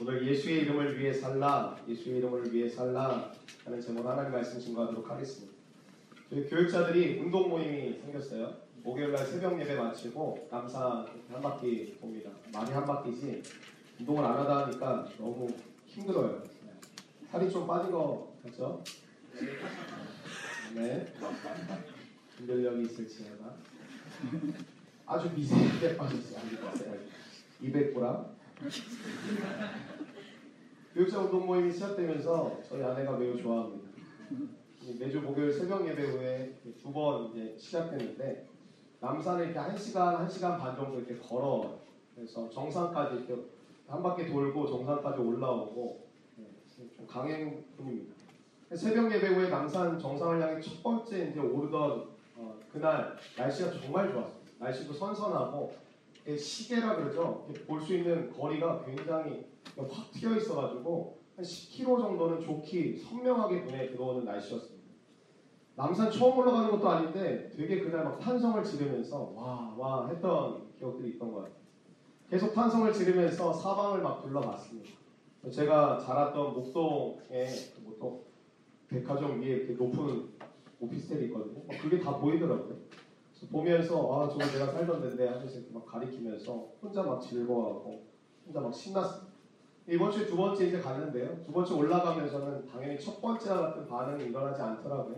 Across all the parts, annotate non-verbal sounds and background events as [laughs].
오늘 예수의 이름을 위해 살라, 예수의 이름을 위해 살라 하는 제목으로 하나님 말씀 증거하도록 하겠습니다. 저희 교육자들이 운동 모임이 생겼어요. 목요일날 새벽 예배 마치고 남산 한 바퀴 봅니다. 많이 한 바퀴지 운동을 안 하다 하니까 너무 힘들어요. 네. 살이 좀 빠진 거 같죠? 네. 분별력이 있을지 제가 아주 미세하게 빠졌어요. 200g. [laughs] 교육자 운동 모임이 시작되면서 저희 아내가 매우 좋아합니다. 매주 목요일 새벽 예배 후에 두 번 이제 시작했는데 남산에 이렇게 한 시간 한 시간 반 정도 이렇게 걸어 그래서 정상까지 이렇게 한 바퀴 돌고 정상까지 올라오고 네, 좀 강행 중입니다. 새벽 예배 후에 남산 정상을 향해 첫 번째 이제 오르던 어, 그날 날씨가 정말 좋았어요. 날씨도 선선하고 시계라 그러죠. 볼 수 있는 거리가 굉장히 확 튀어 있어가지고 한 10km 정도는 좋게 선명하게 눈에 들어오는 날씨였습니다. 남산 처음 올라가는 것도 아닌데 되게 그날 막 탄성을 지르면서 와 와 했던 기억들이 있던 것 같아요. 계속 탄성을 지르면서 사방을 막 둘러봤습니다. 제가 자랐던 목동에 목동 백화점 위에 이렇게 높은 오피스텔이 있거든요. 그게 다 보이더라고요. 보면서 아 저거 내가 살던 데인데 하면서 막 가리키면서 혼자 막 즐거워하고 혼자 막 신났습니다. 이번 주에 두 번째 이제 갔는데요. 두 번째 올라가면서는 당연히 첫 번째와 같은 반응이 일어나지 않더라고요.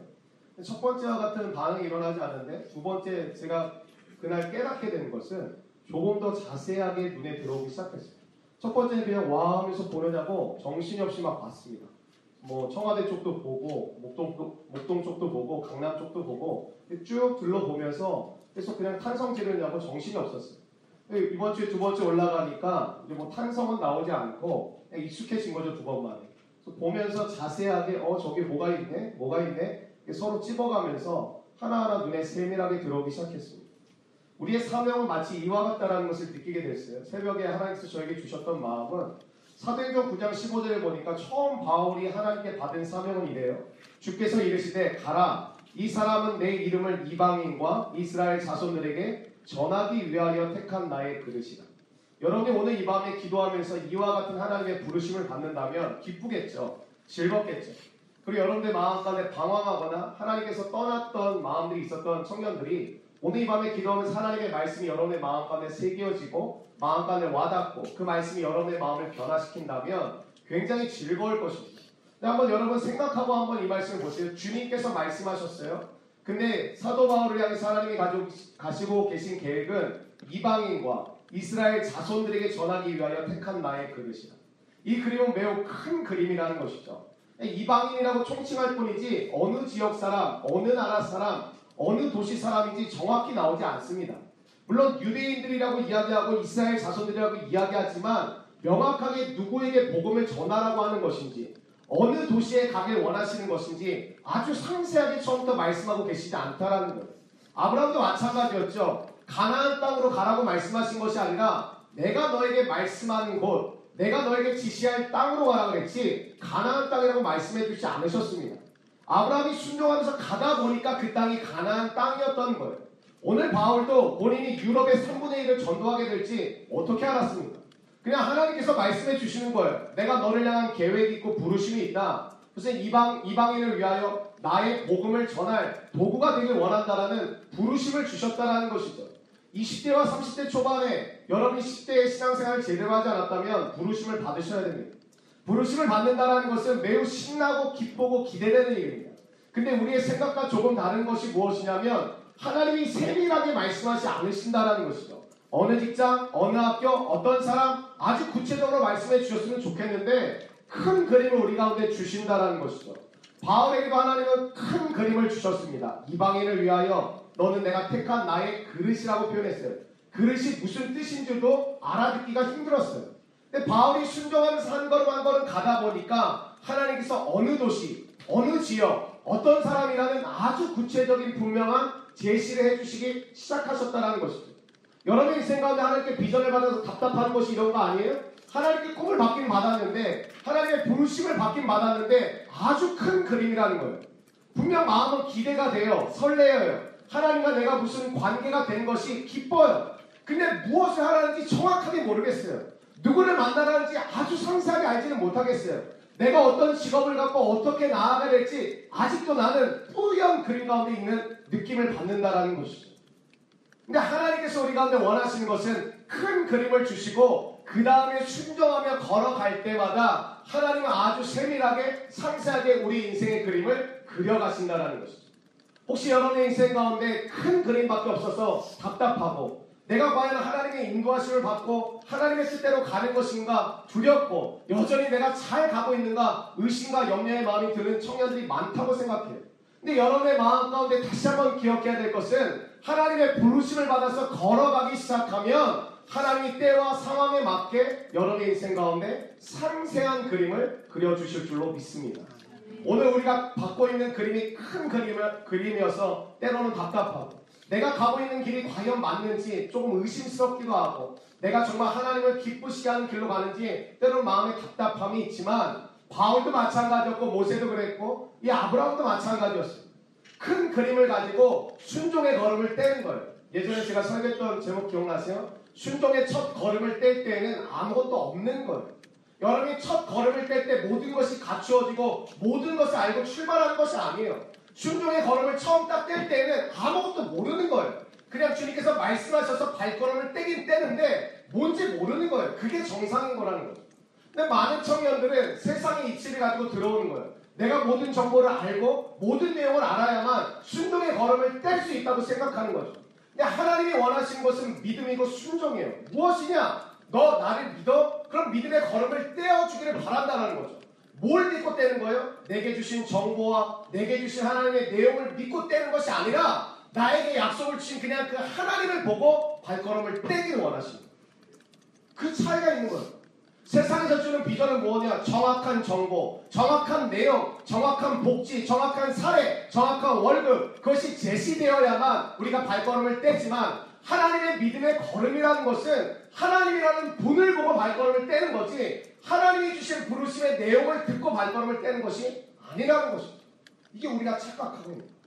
첫 번째와 같은 반응이 일어나지 않는데 두 번째 제가 그날 깨닫게 된 것은 조금 더 자세하게 눈에 들어오기 시작했어요. 첫 번째는 그냥 와 하면서 보려냐고 정신이 없이 막 봤습니다. 뭐 청와대 쪽도 보고 목동 목동 쪽도 보고 강남 쪽도 보고 쭉 둘러보면서 계속 그냥 탄성 지르냐고 정신이 없었어요. 이번 주에 두 번째 올라가니까 이제 뭐 탄성은 나오지 않고 익숙해진 거죠 두 번만에. 보면서 자세하게 어 저기 뭐가 있네, 뭐가 있네 서로 찝어가면서 하나하나 눈에 세밀하게 들어오기 시작했습니다. 우리의 사명은 마치 이와 같다라는 것을 느끼게 됐어요. 새벽에 하나님께서 저에게 주셨던 마음은 사도행전 9장 15절에 보니까 처음 바울이 하나님께 받은 사명은 이래요. 주께서 이르시되 가라 이 사람은 내 이름을 이방인과 이스라엘 자손들에게 전하기 위하여 택한 나의 그릇이다. 여러분이 오늘 이 밤에 기도하면서 이와 같은 하나님의 부르심을 받는다면 기쁘겠죠. 즐겁겠죠. 그리고 여러분들 마음 가운데 방황하거나 하나님께서 떠났던 마음들이 있었던 청년들이 오늘 이 밤에 기도하면서 하나님의 말씀이 여러분의 마음 가운데 새겨지고 마음 가운데 와닿고 그 말씀이 여러분의 마음을 변화시킨다면 굉장히 즐거울 것입니다. 한번 여러분 생각하고 한번 이 말씀을 보세요. 주님께서 말씀하셨어요. 근데 사도 바울을 향해 하나님이 가지고 계신 계획은 이방인과 이스라엘 자손들에게 전하기 위하여 택한 나의 그릇이다. 이 그림은 매우 큰 그림이라는 것이죠. 이방인이라고 총칭할 뿐이지 어느 지역 사람, 어느 나라 사람, 어느 도시 사람인지 정확히 나오지 않습니다. 물론 유대인들이라고 이야기하고 이스라엘 자손들이라고 이야기하지만 명확하게 누구에게 복음을 전하라고 하는 것인지 어느 도시에 가길 원하시는 것인지 아주 상세하게 처음부터 말씀하고 계시지 않다라는 거예요. 아브라함도 마찬가지였죠. 가나안 땅으로 가라고 말씀하신 것이 아니라 내가 너에게 말씀하는 곳, 내가 너에게 지시할 땅으로 가라 그랬지 가나안 땅이라고 말씀해 주지 않으셨습니다. 아브라함이 순종하면서 가다 보니까 그 땅이 가나안 땅이었던 거예요. 오늘 바울도 본인이 유럽의 3분의 1을 전도하게 될지 어떻게 알았습니까? 그냥 하나님께서 말씀해 주시는 거예요. 내가 너를 향한 계획이 있고 부르심이 있다. 무슨 이방 이방인을 위하여 나의 복음을 전할 도구가 되길 원한다라는 부르심을 주셨다라는 것이죠. 20대와 30대 초반에 여러분이 10대의 신앙생활을 제대로 하지 않았다면 부르심을 받으셔야 됩니다. 부르심을 받는다는 것은 매우 신나고 기쁘고 기대되는 일입니다. 근데 우리의 생각과 조금 다른 것이 무엇이냐면 하나님이 세밀하게 말씀하지 않으신다라는 것이죠. 어느 직장, 어느 학교, 어떤 사람 아주 구체적으로 말씀해 주셨으면 좋겠는데 큰 그림을 우리 가운데 주신다라는 것이죠. 바울에게도 하나님은 큰 그림을 주셨습니다. 이방인을 위하여 너는 내가 택한 나의 그릇이라고 표현했어요. 그릇이 무슨 뜻인 줄도 알아듣기가 힘들었어요. 근데 바울이 순종하면서 한 걸음 한 걸음 가다 보니까 하나님께서 어느 도시, 어느 지역, 어떤 사람이라는 아주 구체적인 분명한 제시를 해주시기 시작하셨다는 것이죠. 여러분 인생 가운데 하나님께 비전을 받아서 답답한 것이 이런 거 아니에요? 하나님께 꿈을 받긴 받았는데 하나님의 부르심을 받긴 받았는데 아주 큰 그림이라는 거예요. 분명 마음은 기대가 돼요. 설레어요. 하나님과 내가 무슨 관계가 된 것이 기뻐요. 근데 무엇을 하라는지 정확하게 모르겠어요. 누구를 만나라는지 아주 상세하게 알지는 못하겠어요. 내가 어떤 직업을 갖고 어떻게 나아가야 될지 아직도 나는 뿌연 그림 가운데 있는 느낌을 받는다라는 것이죠. 근데 하나님께서 우리 가운데 원하시는 것은 큰 그림을 주시고 그 다음에 순종하며 걸어갈 때마다 하나님은 아주 세밀하게 상세하게 우리 인생의 그림을 그려가신다라는 것이죠. 혹시 여러분의 인생 가운데 큰 그림밖에 없어서 답답하고 내가 과연 하나님의 인도하심을 받고 하나님의 뜻대로 가는 것인가 두렵고 여전히 내가 잘 가고 있는가 의심과 염려의 마음이 드는 청년들이 많다고 생각해요. 근데 여러분의 마음 가운데 다시 한번 기억해야 될 것은 하나님의 부르심을 받아서 걸어가기 시작하면 하나님이 때와 상황에 맞게 여러분의 인생 가운데 상세한 그림을 그려주실 줄로 믿습니다. 오늘 우리가 받고 있는 그림이 큰 그림을, 그림이어서 때로는 답답하고 내가 가고 있는 길이 과연 맞는지 조금 의심스럽기도 하고 내가 정말 하나님을 기쁘시게 하는 길로 가는지 때로는 마음에 답답함이 있지만 바울도 마찬가지였고 모세도 그랬고 이 아브라함도 마찬가지였어요. 큰 그림을 가지고 순종의 걸음을 떼는 거예요. 예전에 제가 설교했던 제목 기억나세요? 순종의 첫 걸음을 뗄 때에는 아무것도 없는 거예요. 여러분이 첫 걸음을 뗄 때 모든 것이 갖추어지고 모든 것을 알고 출발하는 것이 아니에요. 순종의 걸음을 처음 딱 뗄 때에는 아무것도 모르는 거예요. 그냥 주님께서 말씀하셔서 발걸음을 떼긴 떼는데 뭔지 모르는 거예요. 그게 정상인 거라는 거죠. 근데 많은 청년들은 세상의 이치를 가지고 들어오는 거예요. 내가 모든 정보를 알고 모든 내용을 알아야만 순종의 걸음을 뗄 수 있다고 생각하는 거죠. 근데 하나님이 원하시는 것은 믿음이고 순종이에요. 무엇이냐? 너 나를 믿어? 그럼 믿음의 걸음을 떼어주기를 바란다는 거죠. 뭘 믿고 떼는 거예요? 내게 주신 정보와 내게 주신 하나님의 내용을 믿고 떼는 것이 아니라 나에게 약속을 주신 그냥 그 하나님을 보고 발걸음을 떼기를 원하십니다. 그 차이가 있는 거예요. 세상에서 주는 비전은 뭐냐? 정확한 정보, 정확한 내용, 정확한 복지, 정확한 사례, 정확한 월급, 그것이 제시되어야만 우리가 발걸음을 떼지만 하나님의 믿음의 걸음이라는 것은 하나님이라는 분을 보고 발걸음을 떼는 거지 하나님이 주신 부르심의 내용을 듣고 발걸음을 떼는 것이 아니라는 것입니다. 이게 우리가 착각하고 있는 거예요.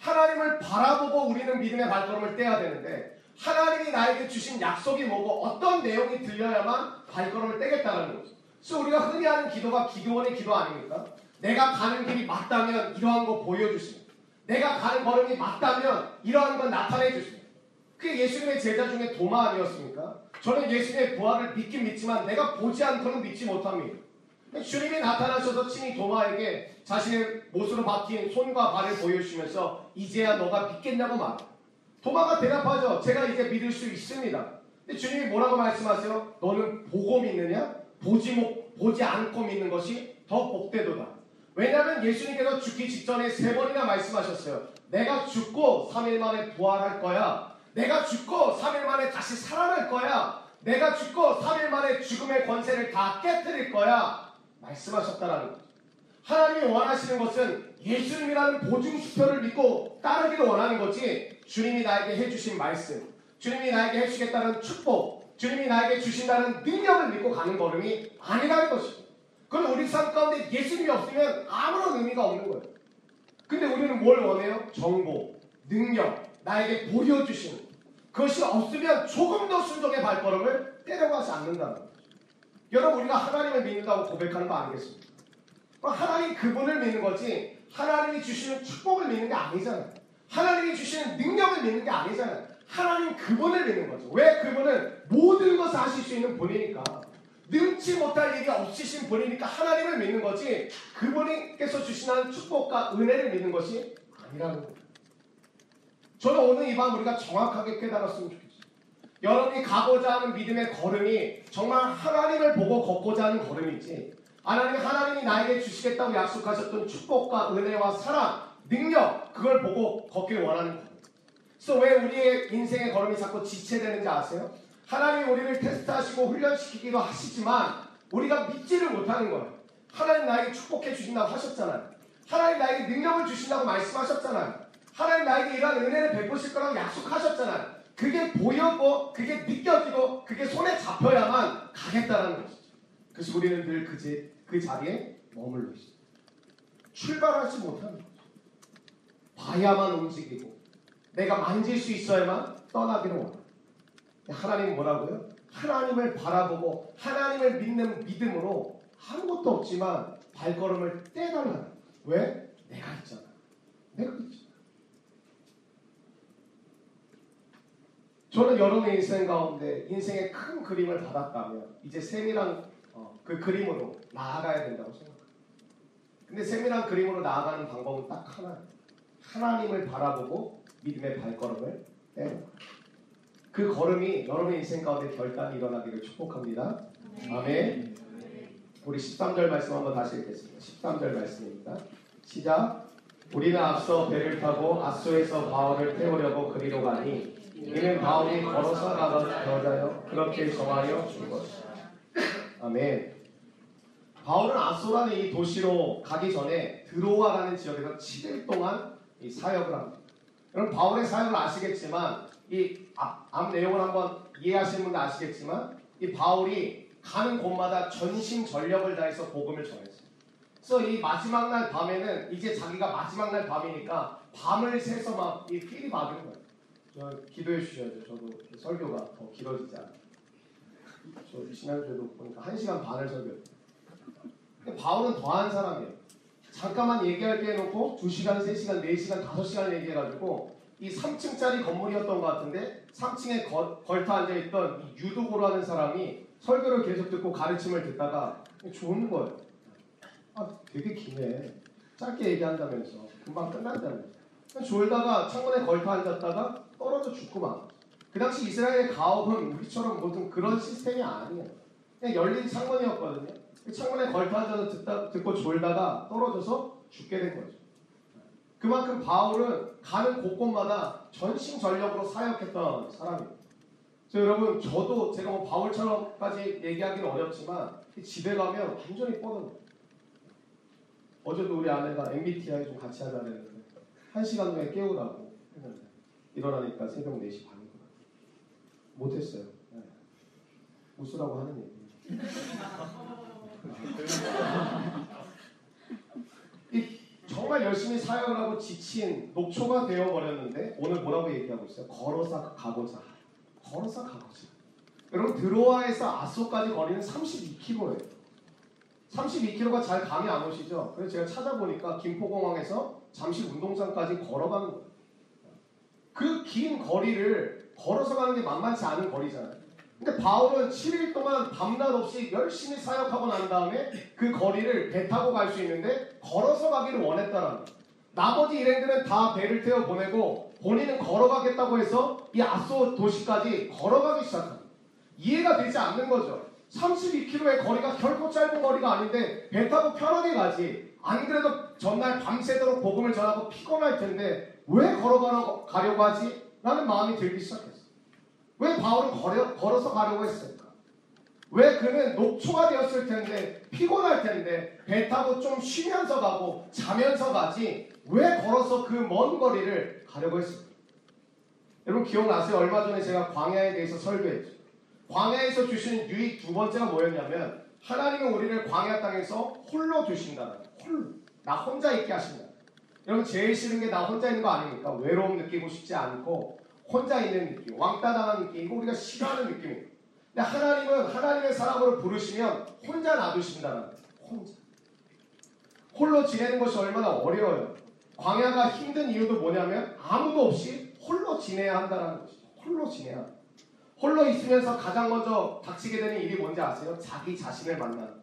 하나님을 바라보고 우리는 믿음의 발걸음을 떼야 되는데 하나님이 나에게 주신 약속이 뭐고 어떤 내용이 들려야만 발걸음을 떼겠다는 거죠. 그래서 우리가 흔히 하는 기도가 기도원의 기도 아닙니까? 내가 가는 길이 맞다면 이러한 거 보여주십니다. 내가 가는 걸음이 맞다면 이러한 건 나타내 주십니다. 그게 예수님의 제자 중에 도마 아니었습니까? 저는 예수님의 부활을 믿긴 믿지만 내가 보지 않고는 믿지 못합니다. 주님이 나타나셔서 친히 도마에게 자신의 못으로 박힌 손과 발을 보여주시면서 이제야 너가 믿겠냐고 말해요. 도마가 대답하죠. 제가 이제 믿을 수 있습니다. 근데 주님이 뭐라고 말씀하세요? 너는 보고 믿느냐? 보지, 못, 보지 않고 믿는 것이 더 복되도다. 왜냐하면 예수님께서 죽기 직전에 세 번이나 말씀하셨어요. 내가 죽고 3일 만에 부활할 거야. 내가 죽고 3일 만에 다시 살아날 거야. 내가 죽고 3일 만에 죽음의 권세를 다 깨뜨릴 거야. 말씀하셨다라는 거죠. 하나님이 원하시는 것은 예수님이라는 보증수표를 믿고 따르기를 원하는 거지 주님이 나에게 해주신 말씀, 주님이 나에게 해주겠다는 축복, 주님이 나에게 주신다는 능력을 믿고 가는 걸음이 아니라는 것입니다. 그럼 우리 삶 가운데 예수님이 없으면 아무런 의미가 없는 거예요. 근데 우리는 뭘 원해요? 정보, 능력, 나에게 보여주시는 그것이 없으면 조금 더 순종의 발걸음을 때려가지 않는다는 거죠. 여러분 우리가 하나님을 믿는다고 고백하는 거 아니겠습니까? 하나님 그분을 믿는 거지 하나님이 주시는 축복을 믿는 게 아니잖아요. 하나님이 주시는 능력을 믿는 게 아니잖아요. 하나님 그분을 믿는 거죠. 왜 그분은 모든 것을 하실 수 있는 분이니까. 능치 못할 일이 없으신 분이니까 하나님을 믿는 거지 그분께서 주시는 축복과 은혜를 믿는 것이 아니라는 거예요. 저는 오늘 이 밤 우리가 정확하게 깨달았으면 좋겠어요. 여러분이 가고자 하는 믿음의 걸음이 정말 하나님을 보고 걷고자 하는 걸음이지 하나님 하나님이 나에게 주시겠다고 약속하셨던 축복과 은혜와 사랑, 능력 그걸 보고 걷기를 원하는 거예요. 그래서 왜 우리의 인생의 걸음이 자꾸 지체되는지 아세요? 하나님이 우리를 테스트하시고 훈련시키기도 하시지만 우리가 믿지를 못하는 거예요. 하나님 나에게 축복해 주신다고 하셨잖아요. 하나님 나에게 능력을 주신다고 말씀하셨잖아요. 하나님 나에게 이러한 은혜를 베푸실 거라고 약속하셨잖아요. 그게 보였고 그게 느껴지고 그게 손에 잡혀야만 가겠다라는 것이죠. 그래서 우리는 늘 그, 그 자리에 머물러 있어요. 출발하지 못하는 거죠. 봐야만 움직이고 내가 만질 수 있어야만 떠나기를 원해요. 하나님 뭐라고요? 하나님을 바라보고 하나님을 믿는 믿음으로 아무것도 없지만 발걸음을 거예요. 왜? 내가 있잖아. 내가 있잖아. 저는 여러분의 인생 가운데 인생의 큰 그림을 받았다면 이제 세밀한 어, 그 그림으로 나아가야 된다고 생각합니다. 근데 세밀한 그림으로 나아가는 방법은 딱 하나예요. 하나님을 바라보고 믿음의 발걸음을 떼는 거예요. 그 걸음이 여러분의 인생 가운데 결단이 일어나기를 축복합니다. 아멘. 우리 13절 말씀 한번 다시 읽겠습니다. 13절 말씀입니다. 시작. 우리는 앞서 배를 타고 아소에서 바울을 태우려고 그리로 가니 이는 바울이 걸어서 가던 여자여 그렇게 정하여 준 것이다. 아멘. 바울은 아소라는 이 도시로 가기 전에 드로아라는 지역에서 7일 동안 이 사역을 합니다. 여러분 바울의 사역을 아시겠지만 이 앞, 앞 내용을 한번 이해하시는 분들 아시겠지만 이 바울이 가는 곳마다 전심 전력을 다해서 복음을 전했어요. 그래서 이 마지막 날 밤에는 이제 자기가 마지막 날 밤이니까 밤을 새서 막 이 필이 받은 거예요. 저 기도해 주셔야죠. 저도 설교가 더 길어지지 않아요. 저 지난주에도 보니까 1시간 반을 설교했어요. 근데 바울은 더한 사람이에요. 잠깐만 얘기할 게 해놓고 2시간, 3시간, 4시간, 5시간 얘기해가지고 이 3층짜리 건물이었던 것 같은데 3층에 거, 걸터 앉아있던 하는 사람이 설교를 계속 듣고 가르침을 듣다가 좋은 거예요. 아 되게 기네. 짧게 얘기한다면서 금방 끝난다면서. 졸다가 창문에 걸터 앉았다가 떨어져 죽고만. 그 당시 이스라엘의 가업은 우리처럼 모든 그런 시스템이 아니에요. 그냥 열린 창문이었거든요. 그 창문에 걸터 앉아서 듣다, 듣고 졸다가 떨어져서 죽게 된 거죠. 그만큼 바울은 가는 곳곳마다 전심전력으로 사역했던 사람이에요. 그래서 여러분 저도 제가 뭐 바울처럼까지 얘기하기는 어렵지만 집에 가면 완전히 뻗어요. 어제도 우리 아내가 MBTI 좀 같이 하자 그랬는데 한 시간 후에 깨우라고 했는데 일어나니까 새벽 4시 반이구나. 못했어요. 네. 웃으라고 하는 얘기. [laughs] 이 정말 열심히 사역을 하고 지친 녹초가 되어버렸는데 오늘 뭐라고 얘기하고 있어요? 걸어서 가보자. 걸어서 가보자. 여러분 드로아에서 아소까지 거리는 32km예요. 32km가 잘 감이 안 오시죠? 그래서 제가 찾아보니까 김포공항에서 잠실 운동장까지 걸어가는 거예요. 그 긴 거리를 걸어서 가는 게 만만치 않은 거리잖아요. 근데 바울은 7일 동안 밤낮 없이 열심히 사역하고 난 다음에 그 거리를 배 타고 갈 수 있는데 걸어서 가기를 원했다라는 거예요. 나머지 일행들은 다 배를 태워 보내고 본인은 걸어가겠다고 해서 이 아소 도시까지 걸어가기 시작합니다. 이해가 되지 않는 거죠. 32km의 거리가 결코 짧은 거리가 아닌데 배 타고 편하게 가지. 안 그래도 전날 밤새도록 복음을 전하고 피곤할 텐데 왜 걸어가려고 하지? 라는 마음이 들기 시작했어요. 왜 바울은 걸어, 걸어서 가려고 했을까? 왜 그는 녹초가 되었을 텐데 피곤할 텐데 배 타고 좀 쉬면서 가고 자면서 가지 왜 걸어서 그 먼 거리를 가려고 했을까? 여러분 기억나세요? 얼마 전에 제가 광야에 대해서 설교했죠. 광야에서 주신 유익 두 번째가 뭐였냐면 하나님은 우리를 광야 땅에서 홀로 두신다는 홀로 나 혼자 있게 하신다. 여러분 제일 싫은 게 나 혼자 있는 거 아닙니까? 외로움 느끼고 싶지 않고 혼자 있는 느낌, 왕따 당한 느낌, 이거 우리가 싫어하는 느낌이에요. 근데 하나님은 하나님의 사람으로 부르시면 혼자 놔두신다는 거예요. 혼자. 홀로 지내는 것이 얼마나 어려워요. 광야가 힘든 이유도 뭐냐면 아무도 없이 홀로 지내야 한다는 것이죠. 홀로 지내야. 홀로 있으면서 가장 먼저 닥치게 되는 일이 뭔지 아세요? 자기 자신을 만나는.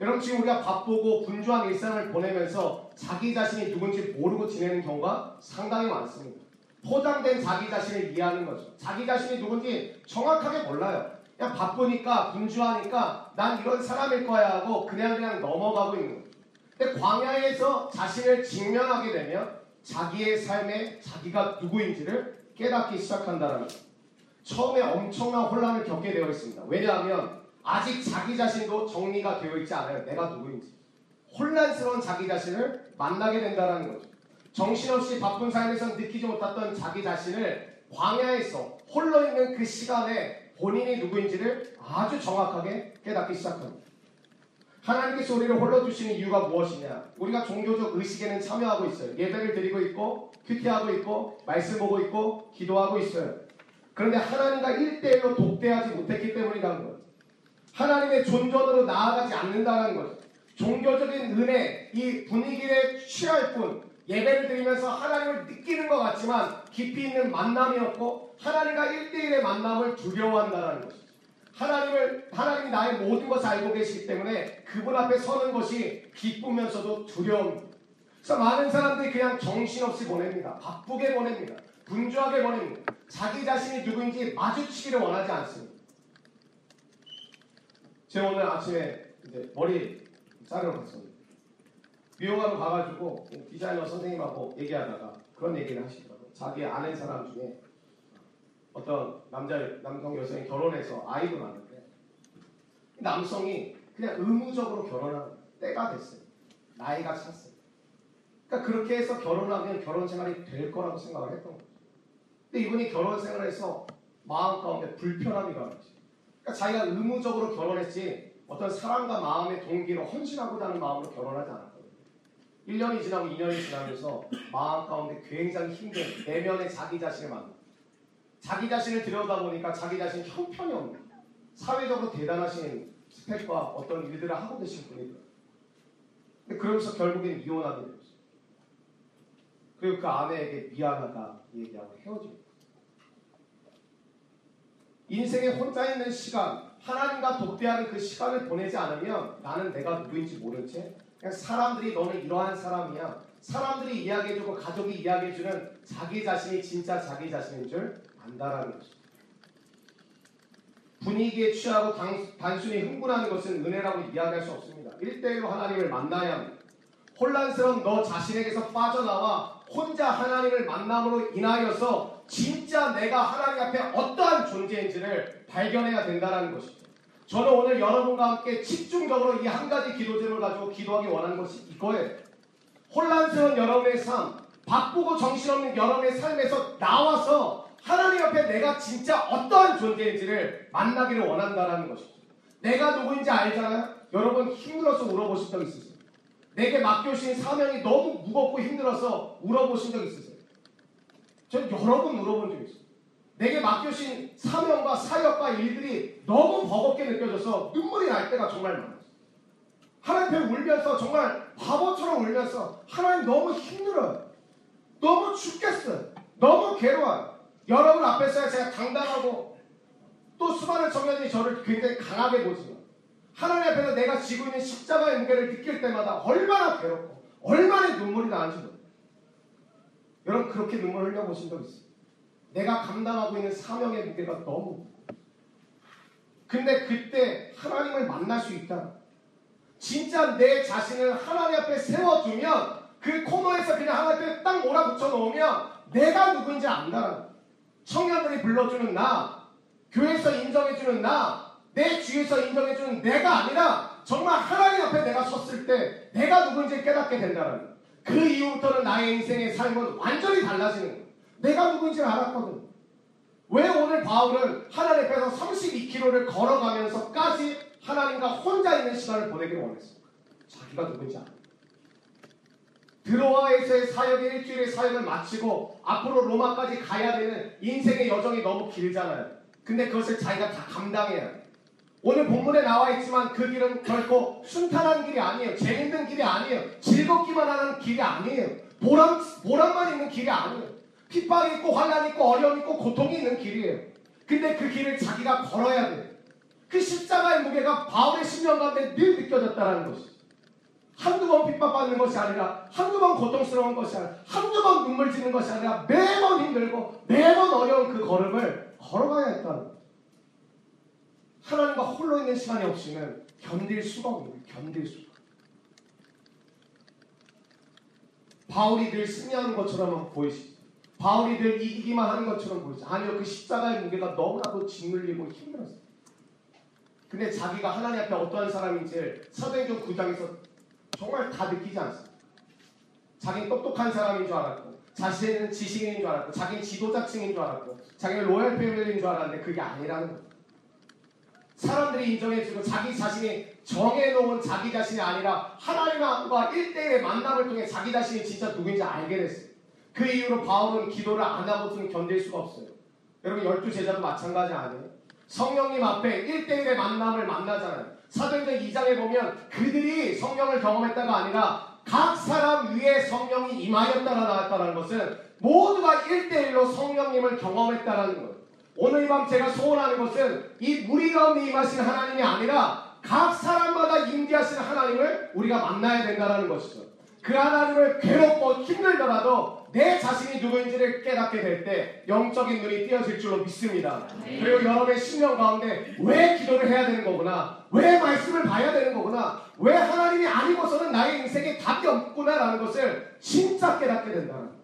여러분 지금 우리가 바쁘고 분주한 일상을 보내면서 자기 자신이 누군지 모르고 지내는 경우가 상당히 많습니다. 포장된 자기 자신을 이해하는 거죠. 자기 자신이 누군지 정확하게 몰라요. 그냥 바쁘니까 분주하니까 난 이런 사람일 거야 하고 그냥 그냥 넘어가고 있는 거예요. 근데 광야에서 자신을 직면하게 되면 자기의 삶에 자기가 누구인지를 깨닫기 시작한다는 거예요. 처음에 엄청난 혼란을 겪게 되어 있습니다. 왜냐하면 아직 자기 자신도 정리가 되어 있지 않아요. 내가 누구인지. 혼란스러운 자기 자신을 만나게 된다는 거죠. 정신없이 바쁜 삶에서 느끼지 못했던 자기 자신을 광야에서 홀로 있는 그 시간에 본인이 누구인지를 아주 정확하게 깨닫기 시작합니다. 하나님께서 우리를 홀로 두시는 이유가 무엇이냐? 우리가 종교적 의식에는 참여하고 있어요. 예배를 드리고 있고, 큐티하고 있고, 말씀 보고 있고, 기도하고 있어요. 그런데 하나님과 1대1로 독대하지 못했기 때문이라는 거예요. 하나님의 존전으로 나아가지 않는다는 거죠. 종교적인 은혜, 이 분위기에 취할 뿐, 예배를 드리면서 하나님을 느끼는 것 같지만 깊이 있는 만남이었고, 하나님과 1대1의 만남을 두려워한다는 것이죠. 하나님을, 하나님이 나의 모든 것을 알고 계시기 때문에 그분 앞에 서는 것이 기쁘면서도 두려움입니다. 그래서 많은 사람들이 그냥 정신없이 보냅니다. 바쁘게 보냅니다. 분주하게 보냅니다. 자기 자신이 누구인지 마주치기를 원하지 않습니다. 제가 오늘 아침에 이제 머리 자르러 갔습니다. 미용하러 가가지고 디자이너 선생님하고 얘기하다가 그런 얘기를 하시더라고요. 자기 아는 사람 중에 어떤 남자, 남성 여성이 결혼해서 아이도 낳는데 남성이 그냥 의무적으로 결혼한 때가 됐어요. 나이가 찼어요. 그러니까 그렇게 해서 결혼하면 결혼 생활이 될 거라고 생각을 했던 거죠. 근데 이분이 결혼 생활에서 마음 가운데 불편함이 가는지. 그러니까 자기가 의무적으로 결혼했지 어떤 사랑과 마음의 동기로 헌신하고자 하는 마음으로 결혼하지 않았거든요. 1년이 지나고 2년이 지나면서 마음 가운데 굉장히 힘든 내면의 자기 자신을 만나. 자기 자신을 들여다보니까 자기 자신 형편이 없는 사회적으로 대단하신 스펙과 어떤 일들을 하고 계신 분이더라고요. 그러면서 결국엔 이혼하게 됐어요. 그리고 그 아내에게 미안하다 얘기하고 헤어집니다. 인생에 혼자 있는 시간, 하나님과 독대하는 그 시간을 보내지 않으면 나는 내가 누구인지 모른 채 사람들이 너는 이러한 사람이야. 사람들이 이야기해주고 가족이 이야기해주는 자기 자신이 진짜 자기 자신인 줄 안다라는 것입니다. 분위기에 취하고 단, 단순히 흥분하는 것은 은혜라고 이야기할 수 없습니다. 1대1로 하나님을 만나야 합니다. 혼란스러운 너 자신에게서 빠져나와 혼자 하나님을 만남으로 인하여서 진짜 내가 하나님 앞에 어떠한 존재인지를 발견해야 된다는 것입니다. 저는 오늘 여러분과 함께 집중적으로 이 한 가지 기도제를 가지고 기도하기 원하는 것이 이거예요. 혼란스러운 여러분의 삶, 바쁘고 정신없는 여러분의 삶에서 나와서 하나님 앞에 내가 진짜 어떠한 존재인지를 만나기를 원한다는 것입니다. 내가 누구인지 알잖아요? 여러분 힘들어서 울어보신 적 있으세요? 내게 맡겨주신 사명이 너무 무겁고 힘들어서 울어보신 적 있으세요? 전 여러 번 울어본 적 있어요. 내게 맡겨진 사명과 사역과 일들이 너무 버겁게 느껴져서 눈물이 날 때가 정말 많았어요. 하나님 앞에 울면서 정말 바보처럼 울면서 하나님 너무 힘들어요. 너무 죽겠어요. 너무 괴로워요. 여러분 앞에서 제가 당당하고 또 수많은 청년들이 저를 굉장히 강하게 보지만 하나님 앞에서 내가 지고 있는 십자가의 무게를 느낄 때마다 얼마나 괴롭고 얼마나 눈물이 나는지 몰라요. 여러분 그렇게 눈물 흘려보신 적 있어요? 내가 감당하고 있는 사명의 무게가 너무 근데 그때 하나님을 만날 수 있다. 진짜 내 자신을 하나님 앞에 세워두면 그 코너에서 그냥 하나님 앞에 딱 몰아붙여 놓으면 내가 누군지 안다는 청년들이 불러주는 나, 교회에서 인정해주는 나, 내 주위에서 인정해주는 내가 아니라 정말 하나님 앞에 내가 섰을 때 내가 누군지 깨닫게 된다는 그 이후부터는 나의 인생의 삶은 완전히 달라지는 거예요. 내가 누군지 알았거든. 왜 오늘 바울은 하나님 앞에서 32km를 걸어가면서까지 하나님과 혼자 있는 시간을 보내기를 원했습니까? 자기가 누군지 알아. 드로아에서의 사역의 일주일의 사역을 마치고 앞으로 로마까지 가야 되는 인생의 여정이 너무 길잖아요. 근데 그것을 자기가 다 감당해야 돼. 오늘 본문에 나와 있지만 그 길은 결코 순탄한 길이 아니에요. 재밌는 길이 아니에요. 즐겁기만 하는 길이 아니에요. 보람, 보람만 있는 길이 아니에요. 핍박이 있고 환란이 있고 어려움이 있고 고통이 있는 길이에요. 근데 그 길을 자기가 걸어야 돼요. 그 십자가의 무게가 바울의 심령 가운데 늘 느껴졌다는 것이 한두 번 핍박받는 것이 아니라 한두 번 고통스러운 것이 아니라 한두 번 눈물 지는 것이 아니라 매번 힘들고 매번 어려운 그 걸음을 걸어가야 했다는. 하나님과 홀로 있는 시간이 없이는 견딜 수가 없는. 견딜 수가. 바울이 늘 승리하는 것처럼 보이시죠? 바울이 늘 이기기만 하는 것처럼 보이죠? 아니요, 그 십자가의 무게가 너무나도 짓눌리고 힘들었어요. 근데 자기가 하나님 앞에 어떠한 사람인지 사도행전 9장에서 정말 다 느끼지 않습니다. 자기는 똑똑한 사람인 줄 알았고, 자신은 지식인인 줄 알았고, 자기는 지도자층인 줄 알았고, 자기는 로얄 패밀리인 줄 알았는데 그게 아니라는 거예요. 사람들이 인정해주고 자기 자신이 정해놓은 자기 자신이 아니라 하나님과 1대1의 만남을 통해 자기 자신이 진짜 누구인지 알게 됐어요. 그 이후로 바울은 기도를 안 하고서는 견딜 수가 없어요. 여러분 열두 제자도 마찬가지 아니에요? 성령님 앞에 1대1의 만남을 만나잖아요. 사도행전 2장에 보면 그들이 성령을 경험했다가 아니라 각 사람 위에 성령이 임하였다라 나왔다는 것은 모두가 1대1로 성령님을 경험했다라는 거예요. 오늘 이밤 제가 소원하는 것은 이 무리 가운데 임하신 하나님이 아니라 각 사람마다 임재하시는 하나님을 우리가 만나야 된다는 것이죠. 그 하나님을 괴롭고 힘들더라도 내 자신이 누구인지를 깨닫게 될 때 영적인 눈이 띄어질 줄로 믿습니다. 그리고 여러분의 신령 가운데 왜 기도를 해야 되는 거구나, 왜 말씀을 봐야 되는 거구나, 왜 하나님이 아니고서는 나의 인생에 답이 없구나라는 것을 진짜 깨닫게 된다는 거죠.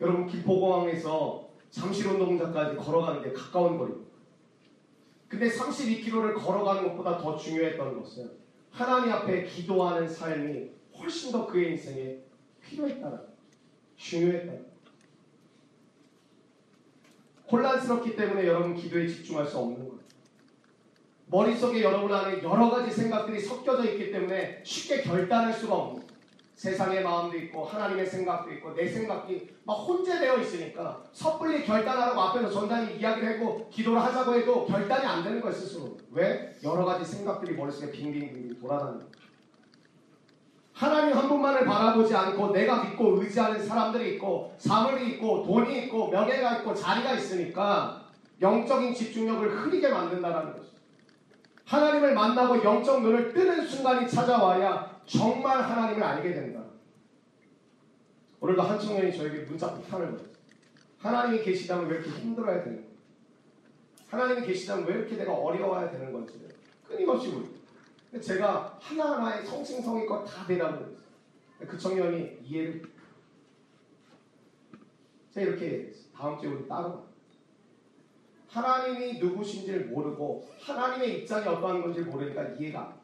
여러분 김포공항에서 잠실운동장까지 걸어가는 게 가까운 거리입니다. 근데 32km를 걸어가는 것보다 더 중요했던 것은 하나님 앞에 기도하는 삶이 훨씬 더 그의 인생에 필요했다는 중요했다는 혼란스럽기 때문에 여러분 기도에 집중할 수 없는 거예요. 머릿속에 여러분 안에 여러 가지 생각들이 섞여져 있기 때문에 쉽게 결단할 수가 없는 거예요. 세상의 마음도 있고 하나님의 생각도 있고 내 생각이 막 혼재되어 있으니까 섣불리 결단하라고 앞에서 전단이 이야기를 하고 기도를 하자고 해도 결단이 안 되는 거예요 스스로 왜? 여러 가지 생각들이 머릿속에 빙빙빙 돌아다니는 하나님 한 분만을 바라보지 않고 내가 믿고 의지하는 사람들이 있고 사물이 있고 돈이 있고 명예가 있고 자리가 있으니까 영적인 집중력을 흐리게 만든다는 거죠 하나님을 만나고 영적 눈을 뜨는 순간이 찾아와야 정말 하나님을 알게 된다. 오늘도 한 청년이 저에게 문자 폭탄을 보냈어요. 하나님이 계시다면 왜 이렇게 힘들어야 되는 거야? 하나님이 계시다면 왜 이렇게 내가 어려워야 되는 건지 끊임없이 물고. 제가 하나하나의 성심성의껏 다 대답을 했어요. 그 청년이 이해를 제가 이렇게. 다음 주에 우리 따로 하나님이 누구신지를 모르고 하나님의 입장이 어떠한 건지 모르니까 이해가.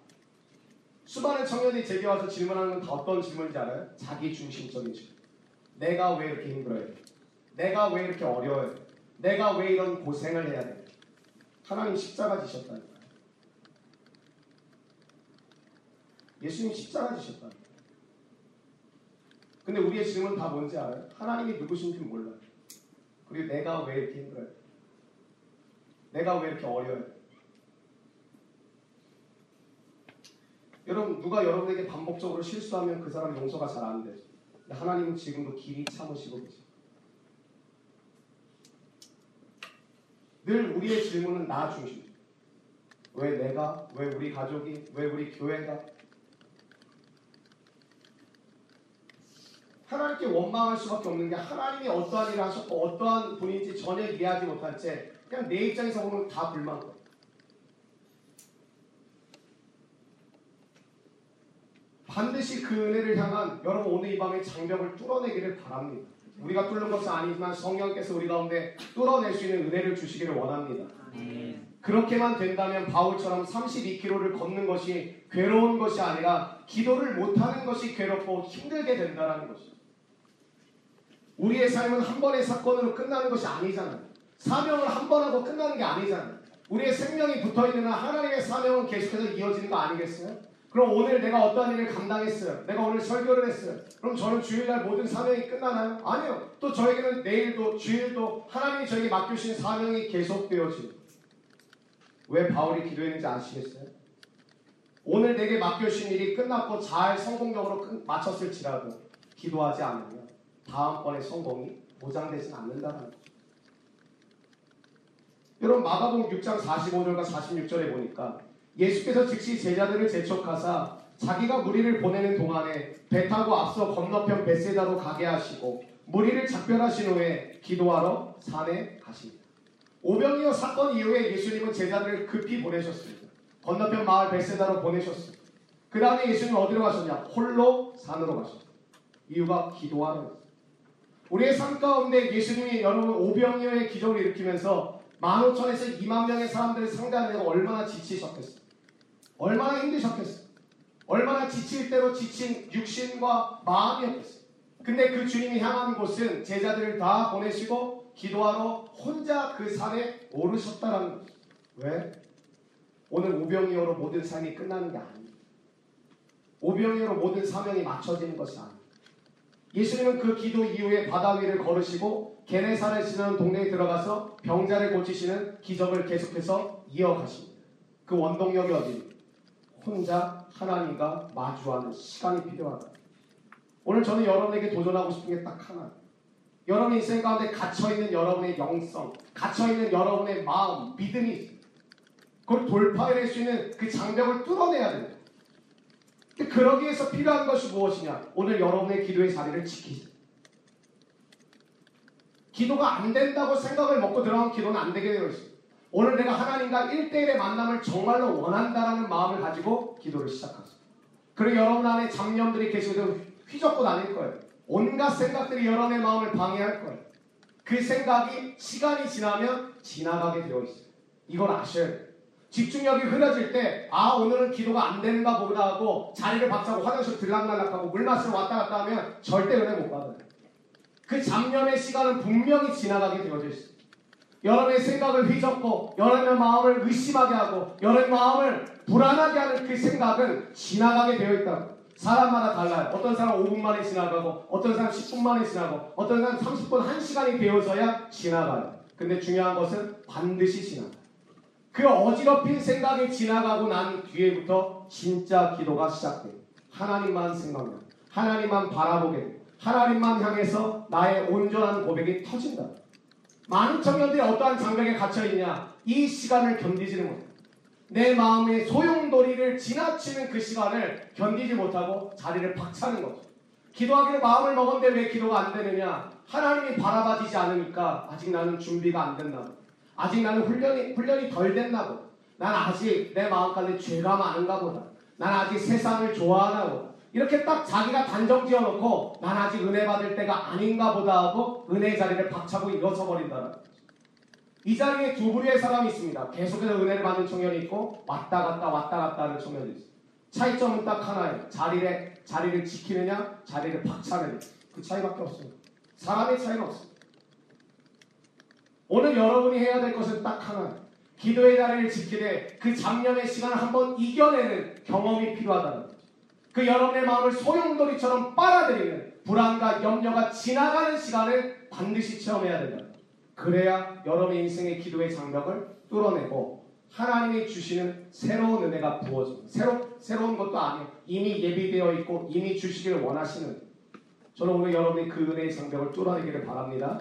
수많은 청년들이 제게 와서 질문하는 건 다 어떤 질문인지 알아요? 자기 중심적인 질문. 내가 왜 이렇게 힘들어야 돼? 내가 왜 이렇게 어려워야 돼? 내가 왜 이런 고생을 해야 돼? 하나님 십자가 지셨다니까. 예수님 십자가 지셨다니까. 근데 우리의 질문 다 뭔지 알아요? 하나님이 누구신지 몰라요. 그리고 내가 왜 이렇게 힘들어야 돼? 내가 왜 이렇게 돼? 여러분 누가 여러분에게 반복적으로 실수하면 그 사람 용서가 잘 안 되죠. 근데 하나님은 지금도 길이 참으시고 계세요. 늘 우리의 질문은 나 중심. 왜 내가? 왜 우리 가족이? 왜 우리 교회가? 하나님께 원망할 수밖에 없는 게 하나님이 어떠한 일을 하셨고 어떠한 분인지 전혀 이해하지 못한 채 그냥 내 입장에서 보면 다 불만거려. 반드시 그 은혜를 향한 여러분 오늘 이 밤에 장벽을 뚫어내기를 바랍니다. 우리가 뚫는 것은 아니지만 성령께서 우리 가운데 뚫어낼 수 있는 은혜를 주시기를 원합니다. 그렇게만 된다면 바울처럼 32km를 걷는 것이 괴로운 것이 아니라 기도를 못하는 것이 괴롭고 힘들게 된다는 것이죠. 우리의 삶은 한 번의 사건으로 끝나는 것이 아니잖아요. 사명을 한 번 하고 끝나는 게 아니잖아요. 우리의 생명이 붙어 있는 한 하나님의 사명은 계속해서 이어지는 거 아니겠어요? 그럼 오늘 내가 어떠한 일을 감당했어요? 내가 오늘 설교를 했어요. 그럼 저는 주일날 모든 사명이 끝나나요? 아니요. 또 저에게는 내일도 주일도 하나님이 저에게 맡겨주신 사명이 계속되어지고 왜 바울이 기도했는지 아시겠어요? 오늘 내게 맡겨주신 일이 끝났고 잘 성공적으로 끝, 마쳤을지라도 기도하지 않으면 다음번에 성공이 보장되지 않는다는 거죠. 여러분 마가복음 6장 45절과 46절에 보니까 예수께서 즉시 제자들을 재촉하사 자기가 무리를 보내는 동안에 배 타고 앞서 건너편 베세다로 가게 하시고 무리를 작별하신 후에 기도하러 산에 가십니다. 오병이어 사건 이후에 예수님은 제자들을 급히 보내셨습니다. 건너편 마을 베세다로 보내셨습니다. 그 다음에 예수님 어디로 가셨냐? 홀로 산으로 가셨습니다. 이유가 기도하는. 우리의 삶 가운데 예수님이 여러분 오병이어의 기적을 일으키면서 15,000에서 2만 명의 사람들을 상대하는 데 얼마나 지치셨겠어요. 얼마나 힘드셨겠어요. 얼마나 지칠 대로 지친 육신과 마음이었겠어요. 근데 그 주님이 향한 곳은 제자들을 다 보내시고 기도하러 혼자 그 산에 오르셨다라는 거죠. 왜? 오늘 오병이어로 모든 삶이 끝나는 게 아니에요. 오병이어로 모든 사명이 맞춰지는 것이 아니에요. 예수님은 그 기도 이후에 바다 위를 걸으시고 게네사렛이라는 동네에 들어가서 병자를 고치시는 기적을 계속해서 이어가십니다. 그 원동력이 어디? 혼자 하나님과 마주하는 시간이 필요하다. 오늘 저는 여러분에게 도전하고 싶은 게 딱 하나. 여러분 인생 가운데 갇혀있는 여러분의 영성, 갇혀있는 여러분의 마음, 믿음이. 그걸 돌파해낼 수 있는 그 장벽을 뚫어내야 됩니다. 그러기 위해서 필요한 것이 무엇이냐? 오늘 여러분의 기도의 자리를 지키세요. 기도가 안 된다고 생각을 먹고 들어간 기도는 안 되게 되어 있습니다. 오늘 내가 하나님과 1대1의 만남을 정말로 원한다라는 마음을 가지고 기도를 시작하세요. 그리고 여러분 안에 잡념들이 계시고 휘젓고 다닐 거예요. 온갖 생각들이 여러분의 마음을 방해할 거예요. 그 생각이 시간이 지나면 지나가게 되어 있어요. 이걸 아셔야 돼요. 집중력이 흐려질 때, 아, 오늘은 기도가 안 되는가 보다 하고 자리를 박차고 화장실 들락날락하고 물 마시러 왔다 갔다 하면 절대 은혜 못 받아요. 그 잡념의 시간은 분명히 지나가게 되어져 있어요. 여러분의 생각을 휘젓고 여러분의 마음을 의심하게 하고 여러분의 마음을 불안하게 하는 그 생각은 지나가게 되어 있다고. 사람마다 달라요. 어떤 사람 5분 만에 지나가고 어떤 사람 10분 만에 지나고 어떤 사람 30분 1시간이 되어서야 지나가요. 근데 중요한 것은 반드시 지나가요. 그 어지럽힌 생각이 지나가고 난 뒤에부터 진짜 기도가 시작돼요. 하나님만 생각나. 하나님만 바라보게. 하나님만 향해서 나의 온전한 고백이 터진다. 많은 청년들이 어떠한 장벽에 갇혀있냐? 이 시간을 견디지는 못해. 내 마음의 소용돌이를 지나치는 그 시간을 견디지 못하고 자리를 박차는 거죠. 기도하기를 마음을 먹었는데 왜 기도가 안 되느냐? 하나님이 바라봐지지 않으니까 아직 나는 준비가 안 된다. 아직 나는 훈련이, 훈련이 덜 됐나 보다. 난 아직 내 마음 가운데 죄가 많은가 보다. 난 아직 세상을 좋아하나 보다. 이렇게 딱 자기가 단정 지어놓고 난 아직 은혜 받을 때가 아닌가 보다 하고 은혜의 자리를 박차고 일어서 버린다는 이 자리에 두 부류의 사람이 있습니다. 계속해서 은혜를 받는 청년이 있고 왔다 갔다 왔다 갔다 하는 청년이 있습니다. 차이점은 딱 하나예요. 자리를, 자리를 지키느냐 자리를 박차느냐 그 차이밖에 없습니다. 사람의 차이는 없습니다. 오늘 여러분이 해야 될 것은 딱 하나 기도의 자리를 지키되 그 작년의 시간을 한번 이겨내는 경험이 필요하다는 거죠. 그 여러분의 마음을 소용돌이처럼 빨아들이는 불안과 염려가 지나가는 시간을 반드시 체험해야 된다. 그래야 여러분의 인생의 기도의 장벽을 뚫어내고 하나님이 주시는 새로운 은혜가 부어집니다. 새로, 새로운 것도 아니에요. 이미 예비되어 있고 이미 주시기를 원하시는 저는 오늘 여러분이 그 은혜의 장벽을 뚫어내기를 바랍니다.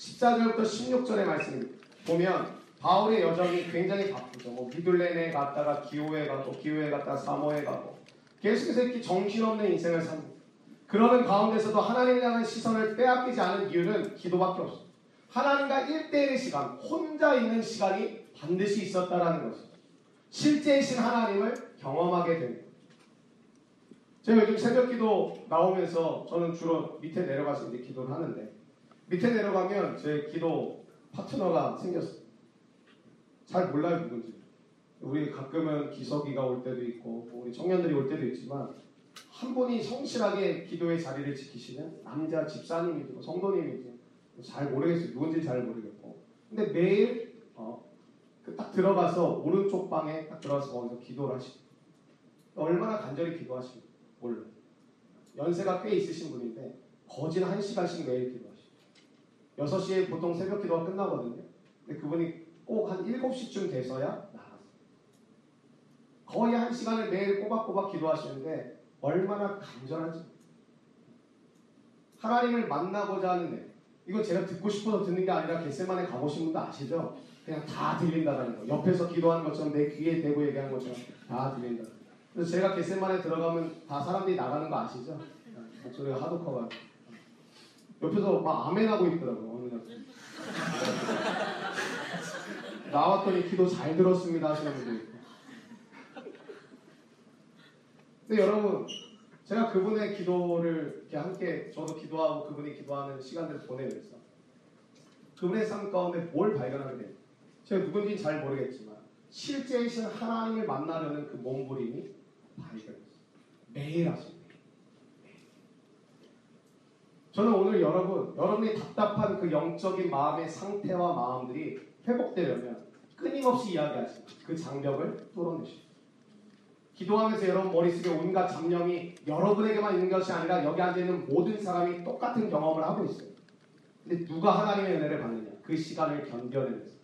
14절부터 16절의 말씀입니다. 보면 바울의 여정이 굉장히 바쁘죠. 뭐 미둘렌에 갔다가 기호에 가고 기호에 갔다가 사모에 가고 계속해서 이렇게 정신없는 인생을 삽니다. 그러는 가운데서도 하나님에 대한 시선을 빼앗기지 않은 이유는 기도밖에 없습니다. 하나님과 1대1의 시간, 혼자 있는 시간이 반드시 있었다라는 것이죠. 실제이신 하나님을 경험하게 됩니다. 제가 요즘 새벽 기도 나오면서 저는 주로 밑에 내려가서 이제 기도를 하는데 밑에 내려가면 제 기도 파트너가 생겼어요. 잘 몰라요 누군지. 우리 가끔은 기석이가 올 때도 있고 뭐 우리 청년들이 올 때도 있지만 한 분이 성실하게 기도의 자리를 지키시는 남자 집사님이고 성도님이지 잘 모르겠어요. 누군지 잘 모르겠고. 근데 매일 어, 그딱 들어가서 오른쪽 방에 딱 들어가서 거기서 기도를 하시고 얼마나 간절히 기도하시고 몰라 연세가 꽤 있으신 분인데 거진 한 시간씩 매일 기도하시고 6시에 보통 새벽 기도가 끝나거든요. 근데 그분이 꼭 한 7시쯤 돼서야 나갔어요. 거의 한 시간을 매일 꼬박꼬박 기도하시는데 얼마나 간절한지. 하나님을 만나고자 하는 데 이거 제가 듣고 싶어서 듣는 게 아니라 겟세만에 가보신 분도 아시죠? 그냥 다 들린다는 거. 옆에서 기도하는 것처럼 내 귀에 대고 얘기하는 것처럼 다 들린다. 그래서 제가 겟세만에 들어가면 다 사람들이 나가는 거 아시죠? 목소리가 하도 커가 옆에서 막 아멘하고 날 [laughs] 나왔더니 기도 잘 들었습니다 하시는 분도 있고 근데 여러분 제가 그분의 기도를 이렇게 함께 저도 기도하고 그분이 기도하는 시간들을 보내면서 그분의 삶 가운데 뭘 발견하게 돼요? 제가 누군지는 잘 모르겠지만 실제이신 하나님을 만나려는 그 몸부림이 발견했어요. 매일 하십니다. 저는 오늘 여러분, 여러분이 답답한 그 영적인 마음의 상태와 마음들이 회복되려면 끊임없이 이야기하시고 그 장벽을 뚫어내십니다. 기도하면서 여러분 머릿속에 온갖 잡념이 여러분에게만 있는 것이 아니라 여기 앉아있는 모든 사람이 똑같은 경험을 하고 있어요. 근데 누가 하나님의 은혜를 받느냐? 그 시간을 견뎌내면서.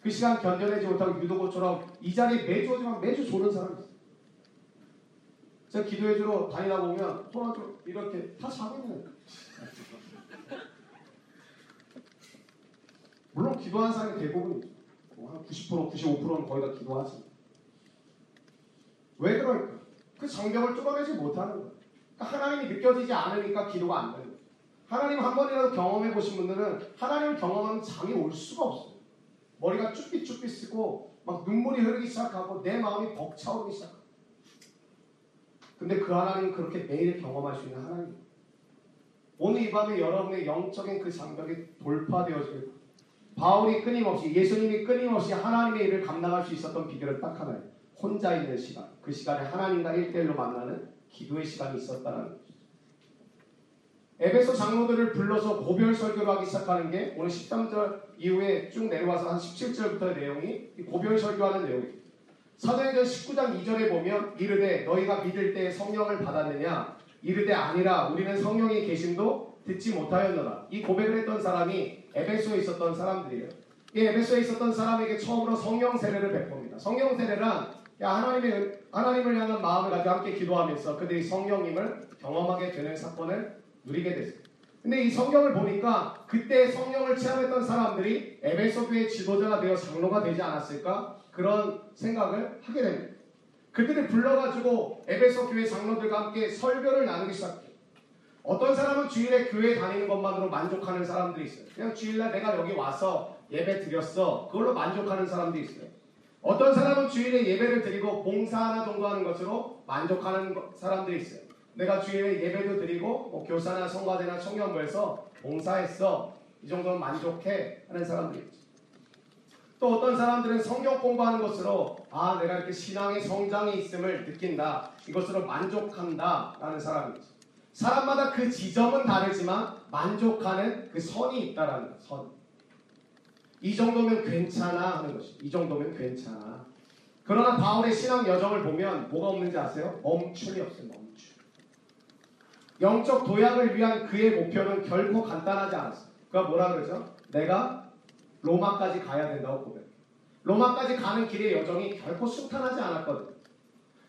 그 시간 견뎌내지 못하고 유도고처럼 이 자리에 매주 오지만 매주 조는 사람이 있어요. 제가 기도해주러 다니다 보면 손아주 이렇게 다 자고 있는 거예요. 물론 기도하는 사람이 대부분이죠. 뭐한 90%, 95%는 거의 다 기도하지. 왜 그럴까? 그 장벽을 뚫어내지 못하는 거예요. 그러니까 하나님이 느껴지지 않으니까 기도가 안 거예요. 하나님 한 번이라도 경험해 보신 분들은 하나님을 경험하면 잠이 올 수가 없어요. 머리가 쭈삣쭈삣 쓰고 막 눈물이 흐르기 시작하고 내 마음이 벅차오르기 시작하고 근데 그 하나님은 그렇게 매일 경험할 수 있는 하나님 오늘 이 밤에 여러분의 영적인 그 장벽이 돌파되어질 바울이 끊임없이 예수님이 끊임없이 하나님의 일을 감당할 수 있었던 비결은 딱 하나예요. 혼자 있는 시간. 그 시간에 하나님과 일대일로 만나는 기도의 시간이 있었다는 거죠. 에베소 장로들을 불러서 고별 설교를 하기 시작하는 게 오늘 13절 이후에 쭉 내려와서 한 17절부터의 내용이 고별 설교하는 내용이에요. 사도행전 19장 2절에 보면 이르되 너희가 믿을 때 성령을 받았느냐 이르되 아니라 우리는 성령이 계심도 듣지 못하였노라. 이 고백을 했던 사람이 에베소에 있었던 사람들이에요. 이 에베소에 있었던 사람에게 처음으로 성령 세례를 베풉니다. 성령 세례란 하나님의 하나님을 향한 마음을 가지고 함께 기도하면서 그들이 성령님을 경험하게 되는 사건을 누리게 됐어요. 근데 이 성경을 보니까 그때 성령을 체험했던 사람들이 에베소 교회 지도자가 되어 장로가 되지 않았을까 그런 생각을 하게 됩니다. 그들을 불러가지고 에베소 교회 장로들과 함께 설교를 나누기 시작해요. 어떤 사람은 주일에 교회 다니는 것만으로 만족하는 사람들이 있어요. 그냥 주일날 내가 여기 와서 예배 드렸어. 그걸로 만족하는 사람도 있어요. 어떤 사람은 주일에 예배를 드리고 봉사 하나 정도 하는 것으로 만족하는 사람들이 있어요. 내가 주일에 예배도 드리고 뭐 교사나 성가대나 청년부에서 봉사했어. 이 정도는 만족해 하는 사람들이 있죠. 또 어떤 사람들은 성경 공부하는 것으로 아 내가 이렇게 신앙의 성장이 있음을 느낀다. 이것으로 만족한다 라는 사람이 있죠. 사람마다 그 지점은 다르지만 만족하는 그 선이 있다라는 선. 이 정도면 괜찮아 하는 것이. 이 정도면 괜찮아. 그러나 바울의 신앙 여정을 보면 뭐가 없는지 아세요? 멈춤이 없어요. 멈춤. 영적 도약을 위한 그의 목표는 결코 간단하지 않았어요. 그가 뭐라 그러죠? 내가 로마까지 가야 된다고 고백. 로마까지 가는 길의 여정이 결코 순탄하지 않았거든.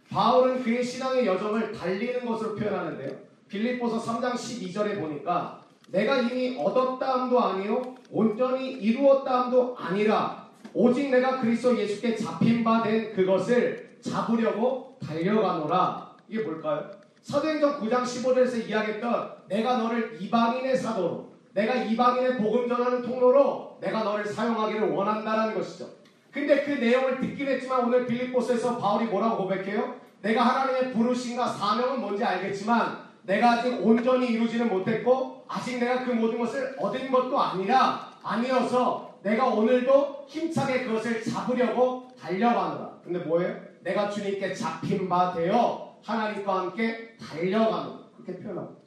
바울은 그의 신앙의 여정을 달리는 것으로 표현하는데요. 빌립보서 3장 12절에 보니까 내가 이미 얻었다함도 아니요 온전히 이루었다함도 아니라 오직 내가 그리스도 예수께 잡힌 바 된 그것을 잡으려고 달려가노라. 이게 뭘까요? 사도행전 9장 15절에서 이야기했던 내가 너를 이방인의 사도로 내가 이방인의 복음 전하는 통로로 내가 너를 사용하기를 원한다라는 것이죠. 근데 그 내용을 듣긴 했지만 오늘 빌립보스에서 바울이 뭐라고 고백해요? 내가 하나님의 부르심과 사명은 뭔지 알겠지만 내가 아직 온전히 이루지는 못했고 아직 내가 그 모든 것을 얻은 것도 아니라 아니어서 내가 오늘도 힘차게 그것을 잡으려고 달려가노라. 근데 뭐예요? 내가 주님께 잡힌 바 되어 하나님과 함께 달려가는 그렇게 표현합니다.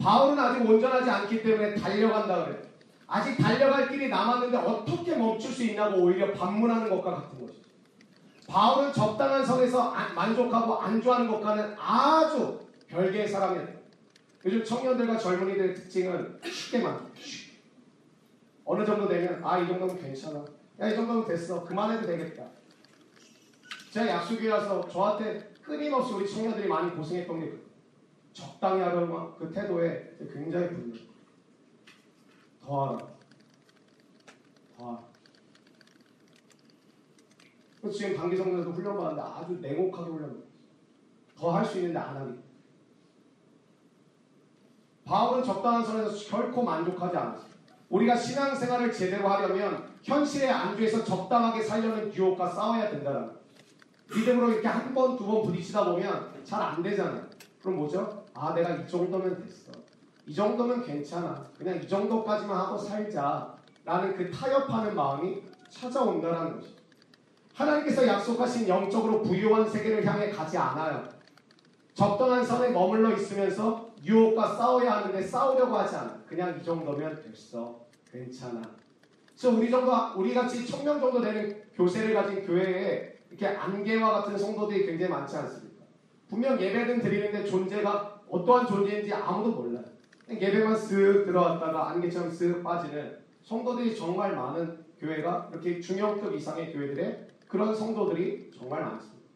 바울은 아직 온전하지 않기 때문에 달려간다 그래요. 아직 달려갈 길이 남았는데 어떻게 멈출 수 있냐고 오히려 반문하는 것과 같은 것이죠. 바울은 적당한 선에서 만족하고 안주하는 것과는 아주 별개의 사람이었다. 요즘 청년들과 젊은이들의 특징은 쉽게 만 어느 정도 되면 아 이 정도면 괜찮아. 야 이 정도면 됐어. 그만해도 되겠다. 제가 약속이 와서 저한테 끊임없이 우리 청년들이 많이 고생했던 게 적당히 하던 그 태도에 굉장히 분노. 더 하라. 더 하라. 지금 단기성에서도 훈련받는데 아주 냉혹하게 훈련받았어. 더 할 수 있는데 안 하기. 바울은 적당한 선에서 결코 만족하지 않았어요. 우리가 신앙생활을 제대로 하려면 현실의 안주에서 적당하게 살려는 유혹과 싸워야 된다는. 믿음으로 이렇게 한 번, 두 번 부딪히다 보면 잘 안 되잖아요. 그럼 뭐죠? 아, 내가 이 정도면 됐어. 이 정도면 괜찮아. 그냥 이 정도까지만 하고 살자. 라는 그 타협하는 마음이 찾아온다는 거죠. 하나님께서 약속하신 영적으로 부유한 세계를 향해 가지 않아요. 적당한 선에 머물러 있으면서 유혹과 싸워야 하는데 싸우려고 하지 않아. 그냥 이 정도면 됐어. 괜찮아. 그래서 우리 정도, 우리 같이 청명 정도 되는 교세를 가진 교회에 이렇게 안개와 같은 성도들이 굉장히 많지 않습니까? 분명 예배는 드리는데 존재가 어떠한 존재인지 아무도 몰라요. 예배만 쓱 들어왔다가 안개처럼 쓱 빠지는 성도들이 정말 많은 교회가 이렇게 중형급 이상의 교회들의 그런 성도들이 정말 많습니다.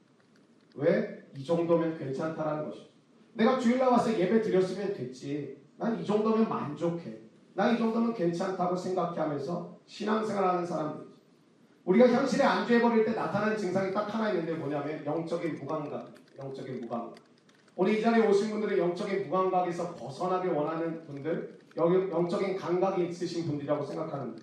왜? 이 정도면 괜찮다라는 것이죠. 내가 주일날 와서 예배 드렸으면 됐지. 난 이 정도면 만족해. 난 이 정도면 괜찮다고 생각해 하면서 신앙생활 하는 사람들. 우리가 현실에 안주해버릴 때 나타나는 증상이 딱 하나 있는데 뭐냐면 영적인 무감각. 영적인 무감각. 오늘 이 자리에 오신 분들은 영적인 무감각에서 벗어나길 원하는 분들, 영적인 감각이 있으신 분들이라고 생각하는데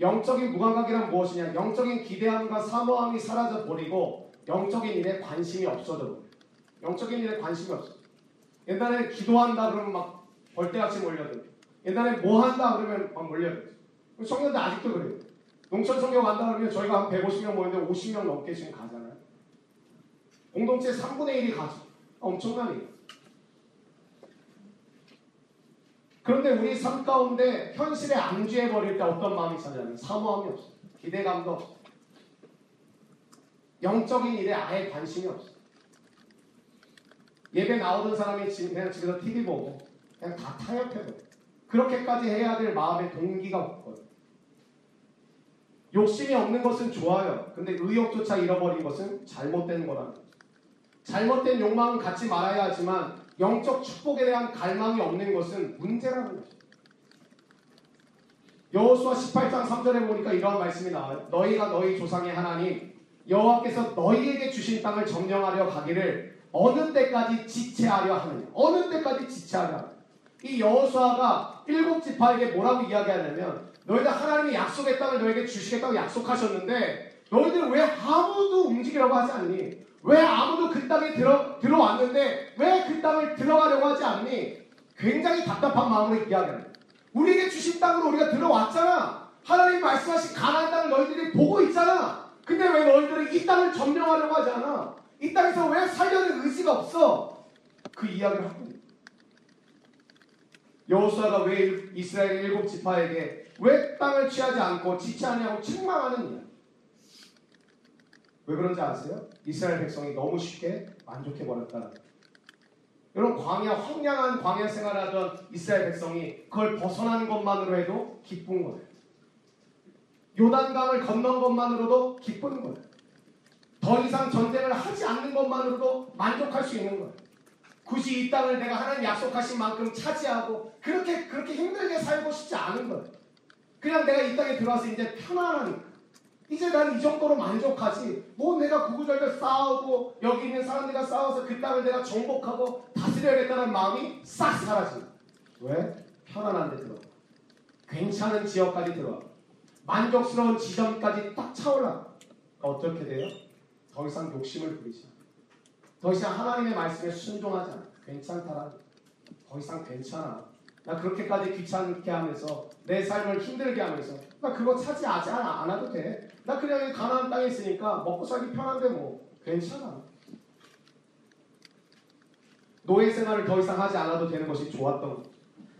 영적인 무감각이란 무엇이냐? 영적인 기대함과 사모함이 사라져 버리고 영적인 일에 관심이 없어져 버려. 영적인 일에 관심이 없어. 옛날에 기도한다 그러면 막 벌떼같이 몰려들. 옛날에 뭐 한다 그러면 막 몰려들. 청년들 아직도 그래요. 농촌 성경 간다 그러면 저희가 한 150명 모였는데 50명 넘게 지금 가잖아요. 공동체 3분의 1이 가죠. 엄청난 일. 그런데 우리 삶 가운데 현실에 안주해 버릴 때 어떤 마음이 찾아냐면 사모함이 없어. 기대감도 없어. 영적인 일에 아예 관심이 없어. 예배 나오던 사람이 지금 그냥 집에서 TV 보고 그냥 다 타협해버려. 그렇게까지 해야 될 마음의 동기가 없거든. 욕심이 없는 것은 좋아요. 근데 의욕조차 잃어버린 것은 잘못된 거라는 거죠. 잘못된 욕망은 갖지 말아야 하지만 영적 축복에 대한 갈망이 없는 것은 문제라는 거죠. 여호수아 18장 3절에 보니까 이러한 말씀이 나와요. 너희가 너희 조상의 하나님 여호와께서 너희에게 주신 땅을 점령하려 가기를 어느 때까지 지체하려 하느냐. 어느 때까지 지체하려 하느냐. 이 여호수아가 일곱 지파에게 뭐라고 이야기하냐면 너희들 하나님이 약속의 땅을 너에게 주시겠다고 약속하셨는데 너희들 왜 아무도 움직이려고 하지 않니? 왜 아무도 그 땅에 들어, 들어왔는데 왜 그 땅을 들어가려고 하지 않니? 굉장히 답답한 마음으로 이야기합니다. 우리에게 주신 땅으로 우리가 들어왔잖아. 하나님 말씀하신 가나안 땅을 너희들이 보고 있잖아. 근데 왜 너희들은 이 땅을 점령하려고 하지 않아? 이 땅에서 왜 살려는 의지가 없어? 그 이야기를 하고 여호수아가 왜 이스라엘 일곱 지파에게 왜 땅을 취하지 않고 지체하냐고 책망하는 이야기. 왜 그런지 아세요? 이스라엘 백성이 너무 쉽게 만족해 버렸다. 여러분 광야 황량한 광야 생활하던 이스라엘 백성이 그걸 벗어나는 것만으로 해도 기쁜 거예요. 요단강을 건넌 것만으로도 기쁜 거예요. 더 이상 전쟁을 하지 않는 것만으로도 만족할 수 있는 거예요. 굳이 이 땅을 내가 하나님 약속하신 만큼 차지하고 그렇게 그렇게 힘들게 살고 싶지 않은 거예요. 그냥 내가 이 땅에 들어와서 이제 편안하니까. 이제 난 이 정도로 만족하지. 뭐 내가 구구절절 싸우고 여기 있는 사람들과 싸워서 그 땅을 내가 정복하고 다스려야겠다는 마음이 싹 사라집니다. 왜? 편안한 데 들어와. 괜찮은 지역까지 들어와. 만족스러운 지점까지 딱 차올라. 어떻게 돼요? 더 이상 욕심을 부리지 않아. 더 이상 하나님의 말씀에 순종하지 않아. 괜찮다라. 더 이상 괜찮아. 나 그렇게까지 귀찮게 하면서 내 삶을 힘들게 하면서 나 그거 차지하지 않아. 안 해도 돼. 나 그냥 가나안 땅에 있으니까 먹고 살기 편한데 뭐 괜찮아. 노예 생활을 더 이상 하지 않아도 되는 것이 좋았던 것.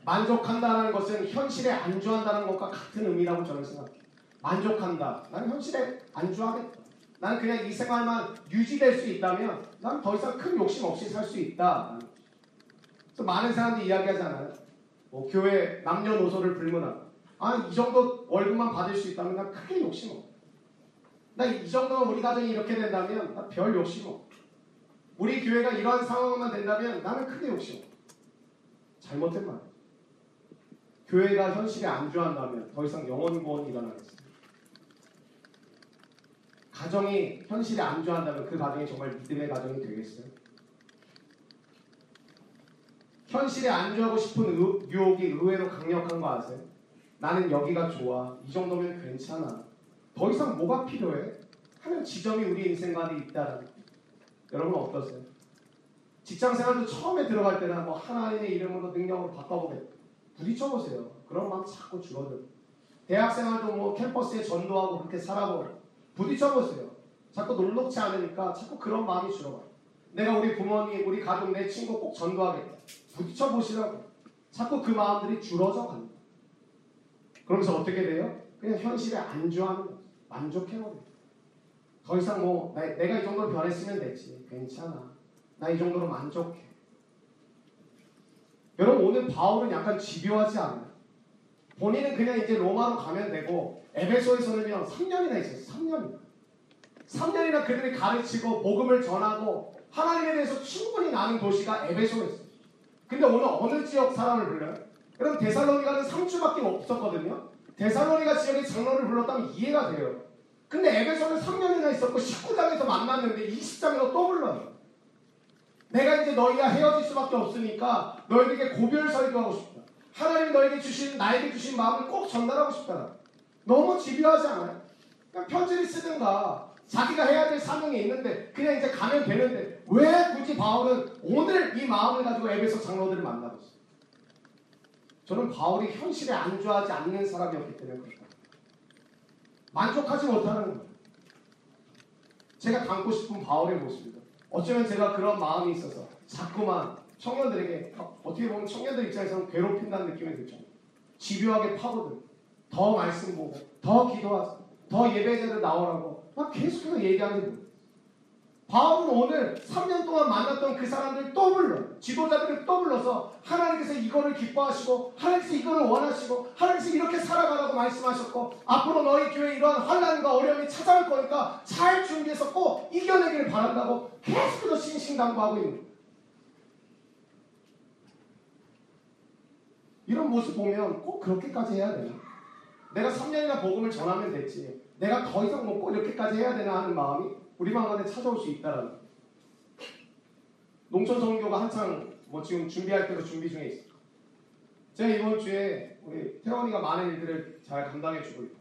만족한다는 것은 현실에 안주한다는 것과 같은 의미라고 저는 생각해요. 만족한다. 나는 현실에 안주하겠다. 나는 그냥 이 생활만 유지될 수 있다면 난 더 이상 큰 욕심 없이 살 수 있다. 그래서 많은 사람들이 이야기하잖아요. 뭐 교회 남녀노소를 불문하고 아, 이 정도 월급만 받을 수 있다면 난 크게 욕심 없어. 나이 정도면 우리 가정이 이렇게 된다면 나 별 욕심 없어. 우리 교회가 이러한 상황만 된다면 나는 크게 욕심 없어. 잘못된 말. 교회가 현실에 안주한다면 더 이상 영원 구원이 일어나겠습니다. 가정이 현실에 안주한다면 그 가정이 정말 믿음의 가정이 되겠어요? 현실에 안주하고 싶은 의, 유혹이 의외로 강력한 거 아세요? 나는 여기가 좋아. 이 정도면 괜찮아. 더 이상 뭐가 필요해? 하는 지점이 우리 인생 가운데 있다라는 여러분 어떠세요? 직장 생활도 처음에 들어갈 때는 뭐 하나님의 이름으로 능력으로 바꿔보겠다. 부딪혀보세요. 그런 마음 자꾸 줄어들어. 대학 생활도 뭐 캠퍼스에 전도하고 그렇게 살아보고 부딪혀보세요. 자꾸 놀랍지 않으니까 자꾸 그런 마음이 줄어가요. 내가 우리 부모님, 우리 가족, 내 친구 꼭 전도하겠다. 부딪혀보시라고. 자꾸 그 마음들이 줄어져 갑니다. 그러면서 어떻게 돼요? 그냥 현실에 안주하는 거죠. 만족해버려요. 더 이상 뭐 나, 내가 이 정도로 변했으면 됐지. 괜찮아. 나 이 정도로 만족해. 여러분 오늘 바울은 약간 집요하지 않아요? 본인은 그냥 이제 로마로 가면 되고 에베소에서는요 3년이나 있었어요. 3년. 3년이나 그들이 가르치고 복음을 전하고 하나님에 대해서 충분히 나는 도시가 에베소였어요. 근데 오늘 어느 지역 사람을 불러요? 그럼 데살로니가는 3주밖에 없었거든요. 데살로니가 지역의 장로를 불렀다면 이해가 돼요. 근데 에베소는 3년이나 있었고 19장에서 만났는데 20장에서 또 불러요. 내가 이제 너희가 헤어질 수밖에 없으니까 너희에게 고별 설교하고 싶다. 하나님 너에게 주신 나에게 주신 마음을 꼭 전달하고 싶다. 너무 집요하지 않아요? 그냥 편지를 쓰든가 자기가 해야 될 사명이 있는데 그냥 이제 가면 되는데 왜 굳이 바울은 오늘 이 마음을 가지고 에베소 장로들을 만나고 있어요? 저는 바울이 현실에 안주하지 않는 사람이었기 때문에 그렇다. 만족하지 못하는. 제가 닮고 싶은 바울의 모습입니다. 어쩌면 제가 그런 마음이 있어서 자꾸만 청년들에게 어떻게 보면 청년들 입장에서는 괴롭힌다는 느낌이 들죠. 집요하게 파고들, 더 말씀 보고, 더 기도하자, 더 예배자들 나오라고 막 계속해서 얘기하는. 바울은 오늘 3년 동안 만났던 그 사람들 또 불러 지도자들을 또 불러서 하나님께서 이거를 기뻐하시고 하나님께서 이거를 원하시고 하나님께서 이렇게 살아가라고 말씀하셨고 앞으로 너희 교회 이러한 환란과 어려움이 찾아올 거니까 잘 준비해서 꼭 이겨내기를 바란다고 계속해서 신신당부하고 있는. 이런 모습 보면 꼭 그렇게까지 해야 되나? 내가 3년이나 복음을 전하면 됐지. 내가 더 이상 뭐꼭 이렇게까지 해야 되나 하는 마음이 우리 마음에 찾아올 수 있다라는. 농촌 선교가 한창 뭐 지금 준비할 때로 준비 중에 있어요. 제가 이번 주에 우리 태원이가 많은 일들을 잘 감당해 주고 있다.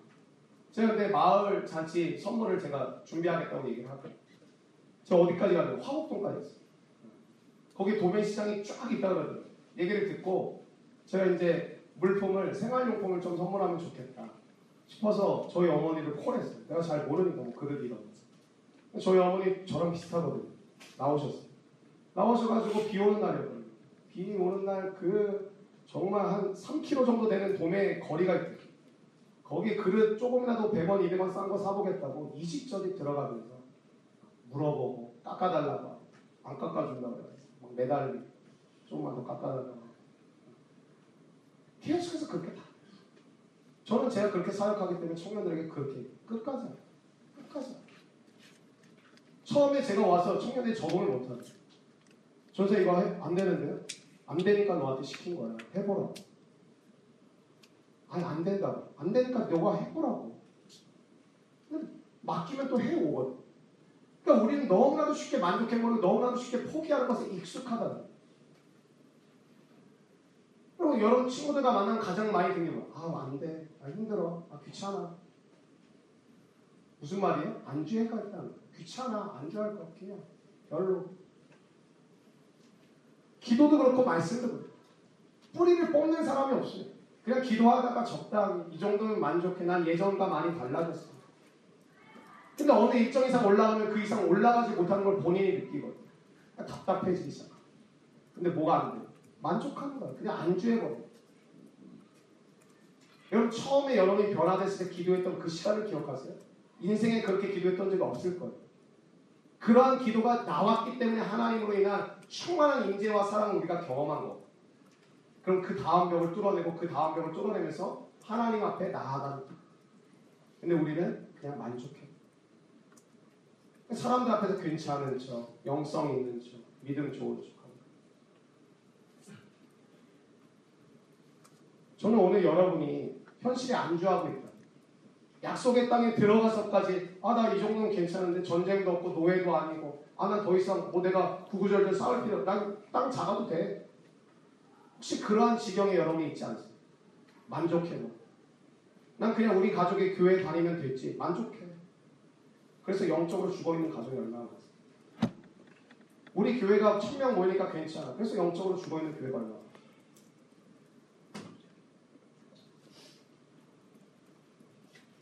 제가 근데 마을 잔치 선물을 제가 준비하겠다고 얘기를 하거든요. 제가 어디까지 가요? 화곡동까지 했어요. 거기 도매 시장이 쫙 있다 그러더라고요. 얘기를 듣고 제가 이제 물품을 생활용품을 좀 선물하면 좋겠다 싶어서 저희 어머니를 콜했어요. 내가 잘 모르니까 뭐 그릇 이런 거. 저희 어머니 저랑 비슷하거든요. 나오셨어요. 나오셔가지고 비 오는 날이었거든요. 비 오는 날 그 정말 한 3km 정도 되는 도매 거리가 있대요. 거기 그릇 조금이라도 100원, 200원 싼 거 사보겠다고 20절이 들어가면서 물어보고 깎아달라고 안 깎아준다고 해서 막 매달리고 조금만 더 깎아달라고 계속해서 그렇게 다. 저는 제가 그렇게 사역하기 때문에 청년들에게 그렇게 끝까지. 끝까지. 처음에 제가 와서 청년들이 적응을 못하는 전세 이거 해? 안 되는데요? 안 되니까 너한테 시킨 거야. 해보라고. 아니 안 된다고. 안 되니까 너가 해보라고. 맡기면 또 해오거든. 그러니까 우리는 너무나도 쉽게 만족해버리고 너무나도 쉽게 포기하는 것에 익숙하다. 그리고 여러분 친구들과 만나면 가장 많이 듣는 거. 아, 안 돼. 아, 힘들어. 아, 귀찮아. 무슨 말이에요? 안주할 것 같다. 귀찮아. 안주할 것 같아요. 별로. 기도도 그렇고 말씀도 그렇고. 뿌리를 뽑는 사람이 없어요. 그냥 기도하다가 적당히 이 정도면 만족해. 난 예전과 많이 달라졌어. 근데 어느 일정 이상 올라가면 그 이상 올라가지 못하는 걸 본인이 느끼거든. 답답해지기 시작. 근데 뭐가 안 돼? 만족하는 거야. 그냥 안주해버려. 여러분 처음에 여러분이 변화됐을 때 기도했던 그 시간을 기억하세요? 인생에 그렇게 기도했던 적이 없을 거예요. 그러한 기도가 나왔기 때문에 하나님으로 인한 충만한 임재와 사랑을 우리가 경험한 거. 그럼 그 다음 벽을 뚫어내고 그 다음 벽을 뚫어내면서 하나님 앞에 거. 근데 우리는 그냥 만족해. 사람들 앞에서 괜찮은 척, 영성 있는 척, 믿음 좋은 척. 저는 오늘 여러분이 현실에 안주하고 있다. 약속의 땅에 들어가서까지 아 나 이 정도는 괜찮은데 전쟁도 없고 노예도 아니고 아 난 더 이상 뭐 내가 구구절절 싸울 필요 난땅 작아도 돼. 혹시 그러한 지경에 여러분이 있지 않습니까? 만족해 뭐. 난 그냥 우리 가족이 교회 다니면 됐지 만족해. 그래서 영적으로 죽어 있는 가족이 얼마나 많습니까? 우리 교회가 천 명 모이니까 괜찮아. 그래서 영적으로 죽어 있는 교회가 얼마나 많아.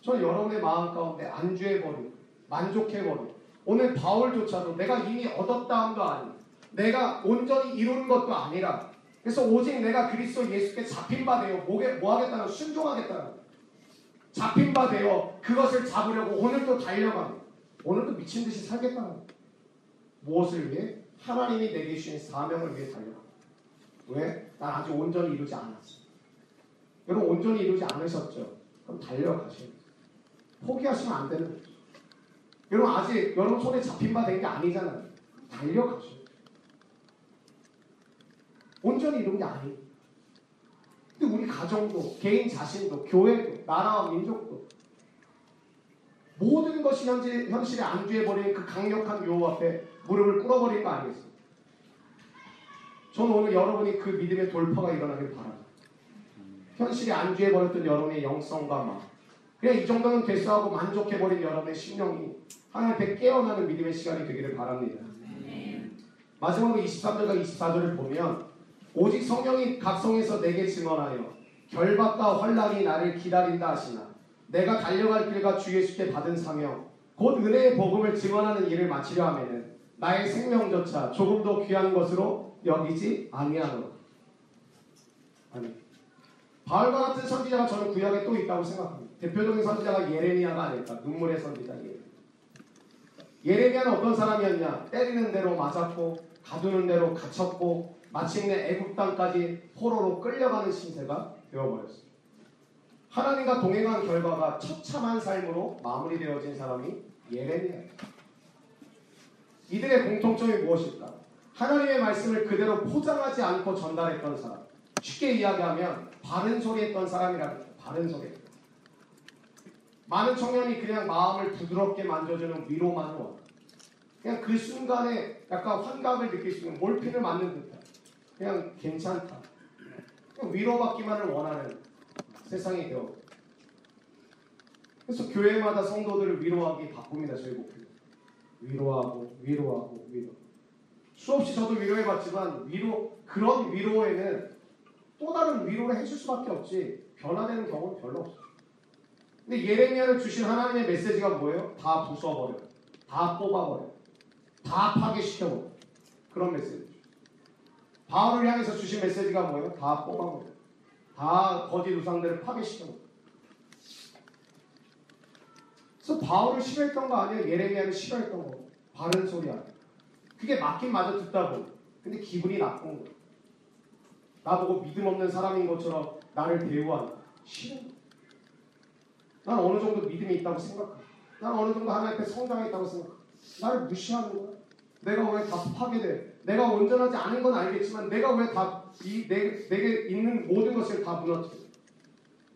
저 여러분의 마음 가운데 안주해버리고 만족해버리고 오늘 바울조차도 내가 이미 얻었다 함도 아니고 내가 온전히 이룬 것도 아니라 그래서 오직 내가 그리스도 예수께 잡힌 바 되어 뭐게, 뭐 하겠다는 순종하겠다는 잡힌 바 되어 그것을 잡으려고 오늘도 달려가고 오늘도 미친 듯이 살겠다는 무엇을 위해? 하나님이 내게 주신 사명을 위해 달려가 왜? 난 아직 온전히 이루지 않았어. 여러분 온전히 이루지 않으셨죠? 그럼 달려가셔야 돼요. 포기하시면 안 되는. 여러분 아직 여러분 손에 잡힌 바 된 게 아니잖아요. 돼요. 온전히 이룬 게 아니에요. 근데 우리 가정도, 개인 자신도, 교회도, 나라와 민족도 모든 것이 현재, 현실에 안주해버린 그 강력한 유혹 앞에 무릎을 꿇어버릴 거 아니겠습니까? 저는 오늘 여러분이 그 믿음의 돌파가 일어나길 바랍니다. 현실에 안주해버렸던 여러분의 영성과 마음 그냥 이 정도는 됐어하고 만족해버린 여러분의 심령이 하나님 앞에 깨어나는 믿음의 시간이 되기를 바랍니다. 마지막으로 23절과 24절을 보면 오직 성령이 각성에서 내게 증언하여 결박과 환란이 나를 기다린다 하시나 내가 달려갈 길과 주 예수께 받은 사명 곧 은혜의 복음을 증언하는 일을 마치려 하면은 나의 생명조차 조금도 귀한 것으로 여기지 아니하노라. 아니 바울과 같은 선지자가 저는 구약에 또 있다고 생각합니다. 대표적인 선지자가 예레미야가 아닐까 눈물의 선지자 예레미야. 예레미야는 어떤 사람이었냐? 때리는 대로 맞았고 가두는 대로 갇혔고 마침내 애굽 땅까지 포로로 끌려가는 신세가 되어버렸습니다. 하나님과 동행한 결과가 처참한 삶으로 마무리되어진 사람이 예레미야입니다. 이들의 공통점이 무엇일까? 하나님의 말씀을 그대로 포장하지 않고 전달했던 사람. 쉽게 이야기하면 바른 소리 했던 사람이라고 바른 소리. 많은 청년이 그냥 마음을 부드럽게 만져주는 위로만을 원. 그냥 그 순간에 약간 환각을 느낄 수 있는 몰핀을 맞는 듯한. 그냥 괜찮다. 그냥 위로받기만을 원하는 세상이 되어. 그래서 교회마다 성도들을 위로하기 바쁩니다. 저희 목표. 위로하고 위로하고 위로. 수없이 저도 위로해봤지만 위로 그런 위로에는 또 다른 위로를 해줄 수밖에 없지 변화되는 경우는 별로 없어요. 근데 예레미야를 주신 하나님의 메시지가 뭐예요? 다 부숴버려, 다 뽑아버려, 다 파괴시켜버려. 그런 메시지. 바울을 향해서 주신 메시지가 뭐예요? 다 뽑아버려, 다 거짓 우상들을 파괴시켜버려. 그래서 바울을 싫어했던 거 아니에요? 예레미야를 싫어했던 거. 바른 소리야. 그게 맞긴 맞아 듣다 보니. 근데 기분이 나쁜 거야. 나보고 믿음 없는 사람인 것처럼 나를 대우하는 싫은 거야. 난 어느 정도 믿음이 있다고 생각해. 난 어느 정도 하나님 앞에 성장했다고 생각해. 나를 무시하는 거야. 내가 왜 다 파괴돼? 내가 온전하지 않은 건 알겠지만 내가 왜 다이 내게 있는 모든 것을 다 무너뜨려?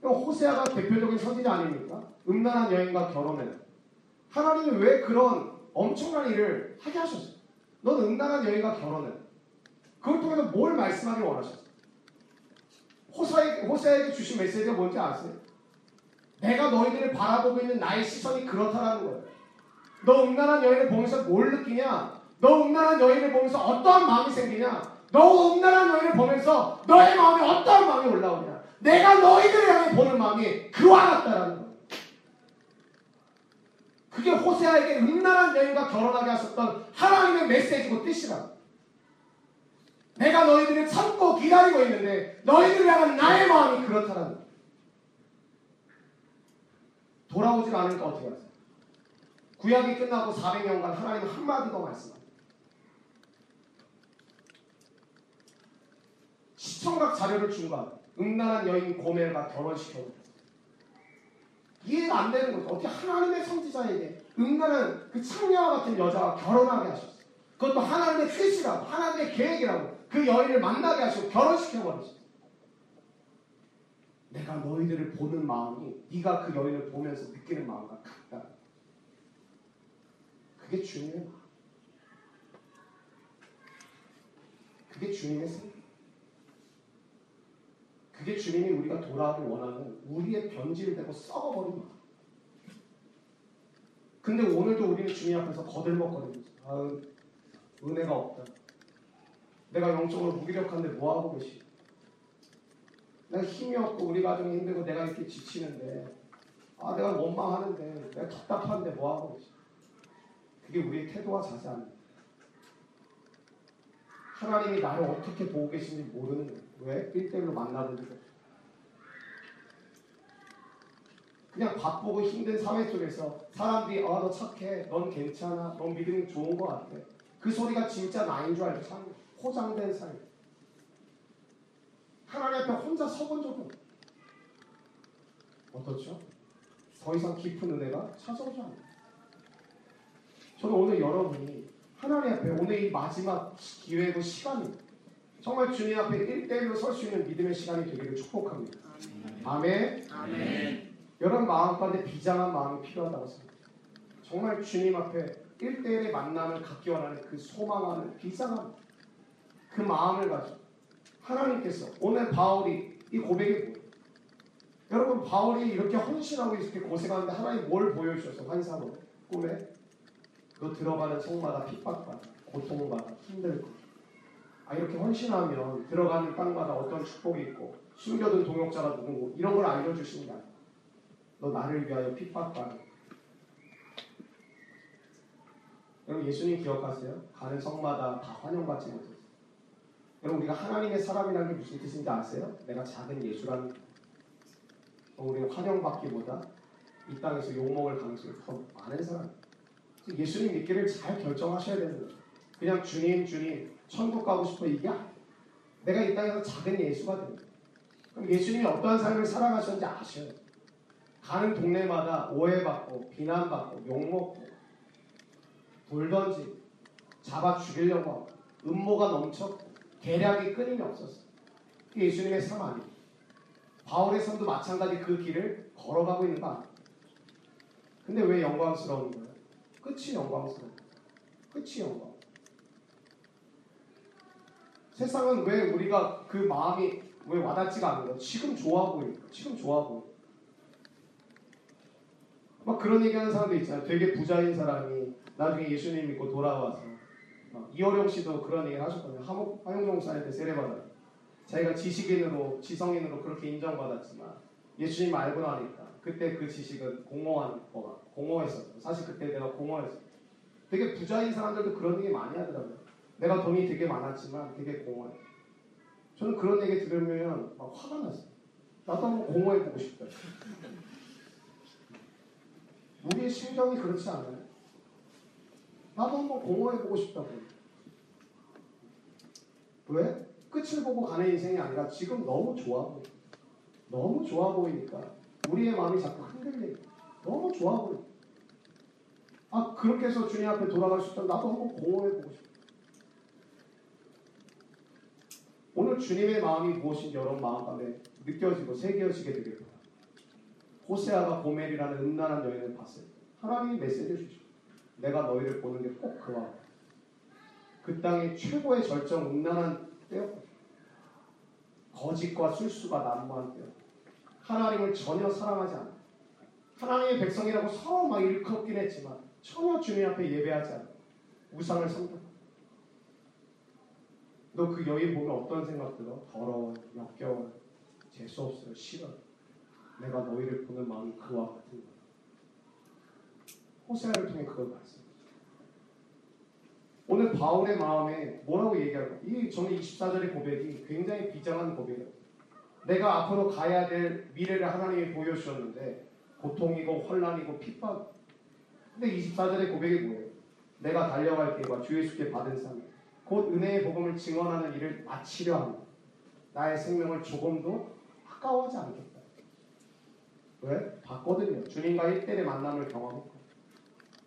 호세아가 대표적인 선지자 아닙니까? 음란한 여인과 결혼해. 하나님이 왜 그런 엄청난 일을 하게 하셨어요? 넌 음란한 여인과 결혼해. 그걸 통해서 뭘 말씀하기 원하셨어요? 호세아에게 주신 메시지가 뭔지 아세요? 내가 너희들을 바라보고 있는 나의 시선이 그렇다라는 거예요. 너 음란한 여인을 보면서 뭘 느끼냐? 너 음란한 여인을 보면서 어떠한 마음이 생기냐? 너 음란한 여인을 보면서 너의 마음에 어떠한 마음이 올라오냐? 내가 너희들을 향해 보는 마음이 그와 같다라는 거예요. 그게 호세아에게 음란한 여인과 결혼하게 하셨던 하나님의 메시지고 뜻이라. 내가 너희들을 참고 기다리고 있는데 너희들을 향한 나의 마음이 그렇다라는 거예요. 돌아오지 않으니까 어떻게 하세요? 구약이 끝나고 400년간 하나님은 한마디도 말씀합니다. 시청각 자료를 준 거야. 음란한 여인 고멜과 결혼시켜버렸어. 이해가 안 되는 거죠. 어떻게 하나님의 선지자에게 음란한 그 창녀와 같은 여자와 결혼하게 하셨어. 그것도 하나님의 뜻이라고, 하나님의 계획이라고 그 여인을 만나게 하시고 결혼시켜버렸어. 내가 너희들을 보는 마음이 네가 그 여인을 보면서 느끼는 마음과 같다. 그게 주님의 마음. 그게 주님의 생각. 그게 주님이 우리가 돌아가길 원하는 우리의 변질되고 썩어버린 마음. 근데 오늘도 우리는 주님 앞에서 거들먹거리고 있어. 아, 은혜가 없다. 내가 영적으로 무기력한데 뭐하고 계시? 내가 힘이 없고 우리 가정이 힘들고 내가 이렇게 지치는데 아 내가 원망하는데 내가 답답한데 뭐하고 계시? 그게 우리의 태도와 자세 아닙니까? 하나님이 나를 어떻게 보고 계신지 모르는 거예요. 왜? 1대1로 만나는 거 그냥 바쁘고 힘든 사회 속에서 사람들이 아 너 착해, 넌 괜찮아, 넌 믿음이 좋은 것 같아. 그 소리가 진짜 나인 줄 알고 사는 포장된 삶. 하나님 앞에 혼자 서본 적은. 어떻죠? 더 이상 깊은 은혜가 찾아오지 않아요. 저는 오늘 여러분이 하나님 앞에 오늘 이 마지막 기회고 시간이 정말 주님 앞에 1대1로 설 수 있는 믿음의 시간이 되기를 축복합니다. 아멘. 아멘. 여러분 마음 가운데 비장한 마음이 필요하다고 생각합니다. 정말 주님 앞에 1대1의 만남을 갖기 원하는 그 소망하는 비장한 그 마음을 가지고 하나님께서 오늘 바울이 이 고백이 뭐예요? 여러분 바울이 이렇게 헌신하고 이렇게 고생하는데 하나님 뭘 보여주셔서 환상으로 꿈에 너 들어가는 성마다 핍박받아 고통받아 힘들고 아 이렇게 헌신하면 들어가는 땅마다 어떤 축복이 있고 숨겨둔 동역자가 누구고 이런 걸 아니에요. 너 나를 위하여 핍박받아. 여러분 예수님 기억하세요? 가는 성마다 다 환영받지 못했어요. 여러분 우리가 하나님의 사람이라는 게 무슨 뜻인지 아세요? 내가 작은 예수라는 우리는 환영받기보다 이 땅에서 욕먹을 가능성이 더 많은 사람. 예수님 믿기를 잘 결정하셔야 되는 거예요. 그냥 주님 주님 천국 가고 싶어 이게. 내가 이 땅에서 작은 예수가 되는 거예요. 그럼 예수님이 어떠한 삶을 살아가셨는지 아셔요. 가는 동네마다 오해받고 비난받고 욕먹고 돌 던지고 잡아 죽이려고 하고 음모가 넘쳤고 계략이 끊임이 없었어요. 그게 예수님의 삶 아니에요. 바울의 삶도 마찬가지 그 길을 걸어가고 있는 거 아니에요. 근데 왜 영광스러운 거예요? 끝이 영광스러워요. 끝이 영광. 세상은 왜 우리가 그 마음이 왜 와닿지가 않는 거예요? 지금 좋아 보이니까. 지금 좋아 보여. 막 그런 얘기하는 사람도 있잖아요. 되게 부자인 사람이 나중에 예수님 믿고 돌아와서 막 이호령 씨도 그런 얘기를 하셨거든요. 화용종 사한테 세례받아. 자기가 지식인으로 지성인으로 그렇게 인정받았지만 예수님 알고 나니까 그때 그 지식은 공허한 거가 공허했었죠. 사실 그때 내가 공허했어. 되게 부자인 사람들도 그런 얘기 많이 하더라고요. 내가 돈이 되게 많았지만 되게 공허해. 저는 그런 얘기 들으면 막 화가 났어요. 나도 한번 공허해 보고 싶다. 우리의 심정이 그렇지 않아요? 나도 한번 공허해보고 싶다고. 왜? 끝을 보고 가는 인생이 아니라 지금 너무 좋아 보여. 너무 좋아 보이니까 우리의 마음이 자꾸 흔들려. 너무 좋아 보여. 아, 그렇게 해서 주님 앞에 돌아갈 수 있다면 나도 한번 공허해보고 싶어. 오늘 주님의 마음이 무엇인지 여러분 마음 가운데 느껴지고 새겨지게 되길 바랍니다. 호세아가 고멜이라는 음란한 여인을 봤어요. 하나님이 메시지를 주죠. 내가 너희를 보는 게 꼭 그와 그 땅의 최고의 절정 음란한 때였거든요. 거짓과 술수가 난무한 때였 하나님을 전혀 사랑하지 않아. 하나님의 백성이라고 서로 막 일컫긴 했지만 전혀 주님 앞에 예배하지 않아. 우상을 섬겨. 너그 여인 보면 어떤 생각 들어? 더러워, 역겨워, 재수 없어요, 싫어. 내가 너희를 보는 마음이 그와 같은 거야. 호세아를 통해 그걸 말씀. 오늘 바울의 마음에 뭐라고 얘기할까? 이 저는 24절의 고백이 굉장히 비장한 고백이에요. 내가 앞으로 가야 될 미래를 하나님이 보여주셨는데 고통이고 혼란이고 핍박. 근데 24절의 고백이 뭐예요? 내가 달려갈 길과 주 예수께 받은 삶, 곧 은혜의 복음을 증언하는 일을 마치려 합니다. 나의 생명을 조금도 아까워하지 않겠다. 왜? 봤거든요. 주님과 1대1의 만남을 경험했고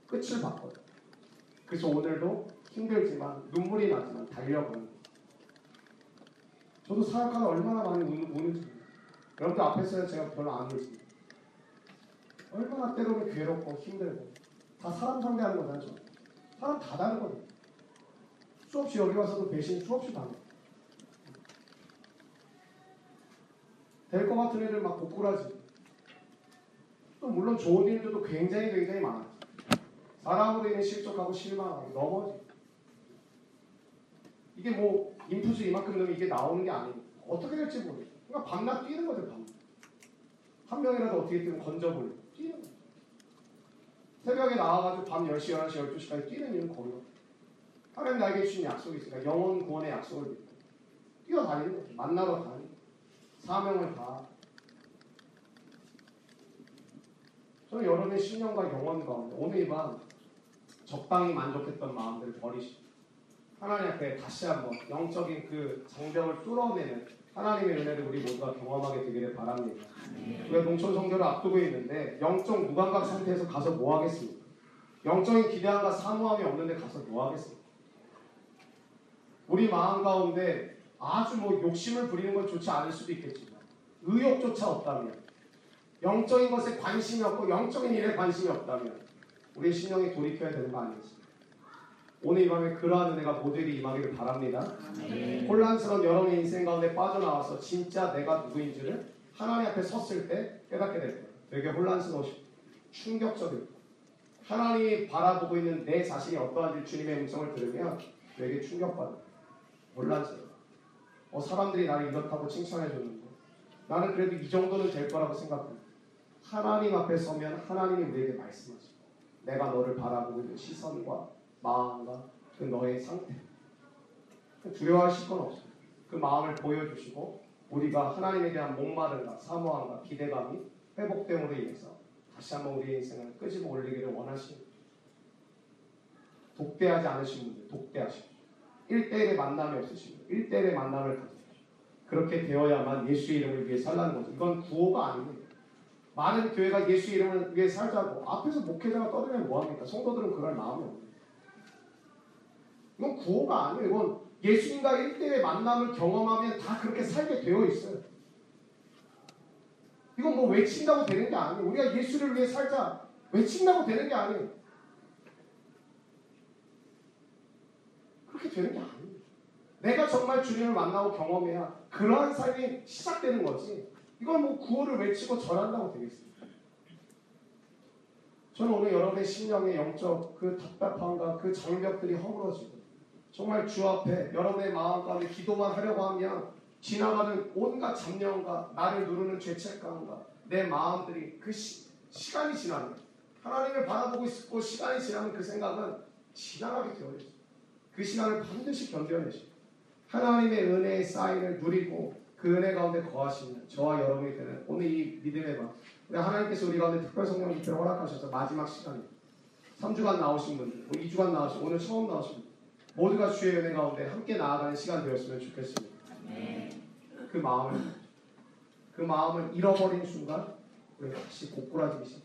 끝을 봤거든. 그래서 오늘도 힘들지만 눈물이 나지만 달려가는 저도 사역하다 얼마나 많이 우는, 우는지 여러분들 앞에서는 제가 별로 안 울습니다. 얼마나 때로는 괴롭고 힘들고 다 사람 상대하는 거잖아요. 저. 사람 다 다르거든요. 수없이 여기 와서도 배신 수없이 당해. 될 것 같은 애들 막 고꾸라지. 또 물론 좋은 일들도 굉장히 굉장히 많아요. 사람으로 인해 실족하고 실망하고 넘어지. 이게 뭐 인풋이 이만큼 넣으면 이게 나오는 게 아니고 어떻게 될지 모르겠어. 그러니까 밤낮 뛰는 거죠 밤. 한 명이라도 어떻게 뛰면 건져보려 뛰는 거죠. 새벽에 나와가지고 밤 10시, 11시, 12시까지 뛰는 이유는 거기로. 하나님 나에게 주신 약속이 있으니까 영원 구원의 약속을 믿고 뛰어다니는 거죠. 만나러 다니고 사명을 다. 저는 여러분의 신령과 영원 가운데 오늘 이 밤 적당히 만족했던 마음들을 버리시고 하나님 앞에 다시 한번 영적인 그 장벽을 뚫어내는 하나님의 은혜를 우리 모두가 경험하게 되기를 바랍니다. 우리가 농촌 성교를 앞두고 있는데 영적 무감각 상태에서 가서 뭐 하겠습니까? 영적인 기대함과 사모함이 없는데 가서 뭐 하겠습니까? 우리 마음 가운데 아주 뭐 욕심을 부리는 건 좋지 않을 수도 있겠지만 의욕조차 없다면 영적인 것에 관심이 없고 영적인 일에 관심이 없다면 우리의 신령이 돌이켜야 되는 거 아니겠습니까? 오늘 이 밤에 그러한 은혜가 모두에게 임하기를 바랍니다. 혼란스러운 여러분의 인생 가운데 빠져나와서 진짜 내가 누구인지를 하나님 앞에 섰을 때 깨닫게 될 거예요. 되게 혼란스러우시고 충격적이고 하나님이 바라보고 있는 내 자신이 어떠한지 주님의 음성을 들으면 되게 충격받아요. 혼란스러워. 어, 사람들이 나를 이렇다고 칭찬해 줬는데 나는 그래도 이 정도는 될 거라고 생각합니다. 하나님 앞에 서면 하나님이 우리에게 말씀하시고 내가 너를 바라보고 있는 시선과 마음과 그 너의 상태 두려워하실 건 없어요. 그 마음을 보여주시고 우리가 하나님에 대한 목마름과 사모함과 기대감이 회복됨으로 인해서 다시 한번 우리의 인생을 끄집어 올리기를 원하시는. 독대하지 않으신 분들 독대하시고 1대1의 만남이 없으신 분 1대1의 만남을 가지십시오. 그렇게 되어야만 예수의 이름을 위해 살라는 거죠. 이건 구호가 아닙니다. 많은 교회가 예수 이름을 위해 살자고 앞에서 목회자가 떠들면 뭐합니까? 성도들은 그럴 마음이 없는 이건 구호가 아니에요. 이건 예수님과 1대1의 만남을 경험하면 다 그렇게 살게 되어 있어요. 이건 뭐 외친다고 되는 게 아니에요. 우리가 예수를 위해 살자 외친다고 되는 게 아니에요. 그렇게 되는 게 아니에요. 내가 정말 주님을 만나고 경험해야 그러한 삶이 시작되는 거지. 이걸 뭐 구호를 외치고 절한다고 되겠습니까? 저는 오늘 여러분의 심령의 영적 그 답답함과 그 장벽들이 허물어지고 정말 주 앞에 여러분의 마음 가운데 기도만 하려고 하면 지나가는 온갖 잡념과 나를 누르는 죄책감과 내 마음들이 그 시, 시간이 지나면 하나님을 바라보고 있고 시간이 지나면 그 생각은 지나가게 되어 있어요. 그 시간을 반드시 견뎌내시고 하나님의 은혜의 사인을 누리고 그 은혜 가운데 거하시는 저와 여러분이 되는 오늘 이 믿음의 밤 우리 하나님께서 우리 가운데 특별 성령 집회를 허락하셔서 마지막 시간입니다. 3주간 나오신 분들, 뭐 2주간 나오신 오늘 처음 나오신 분들 모두가 주의 은혜 가운데 함께 나아가는 시간 되었으면 좋겠습니다. 그 마음을 그 마음을 잃어버린 순간 우리 다시 고꾸라지기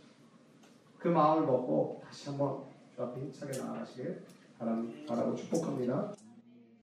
그 마음을 먹고 다시 한번 주 앞에 힘차게 나아가시길 바람, 바라고 축복합니다.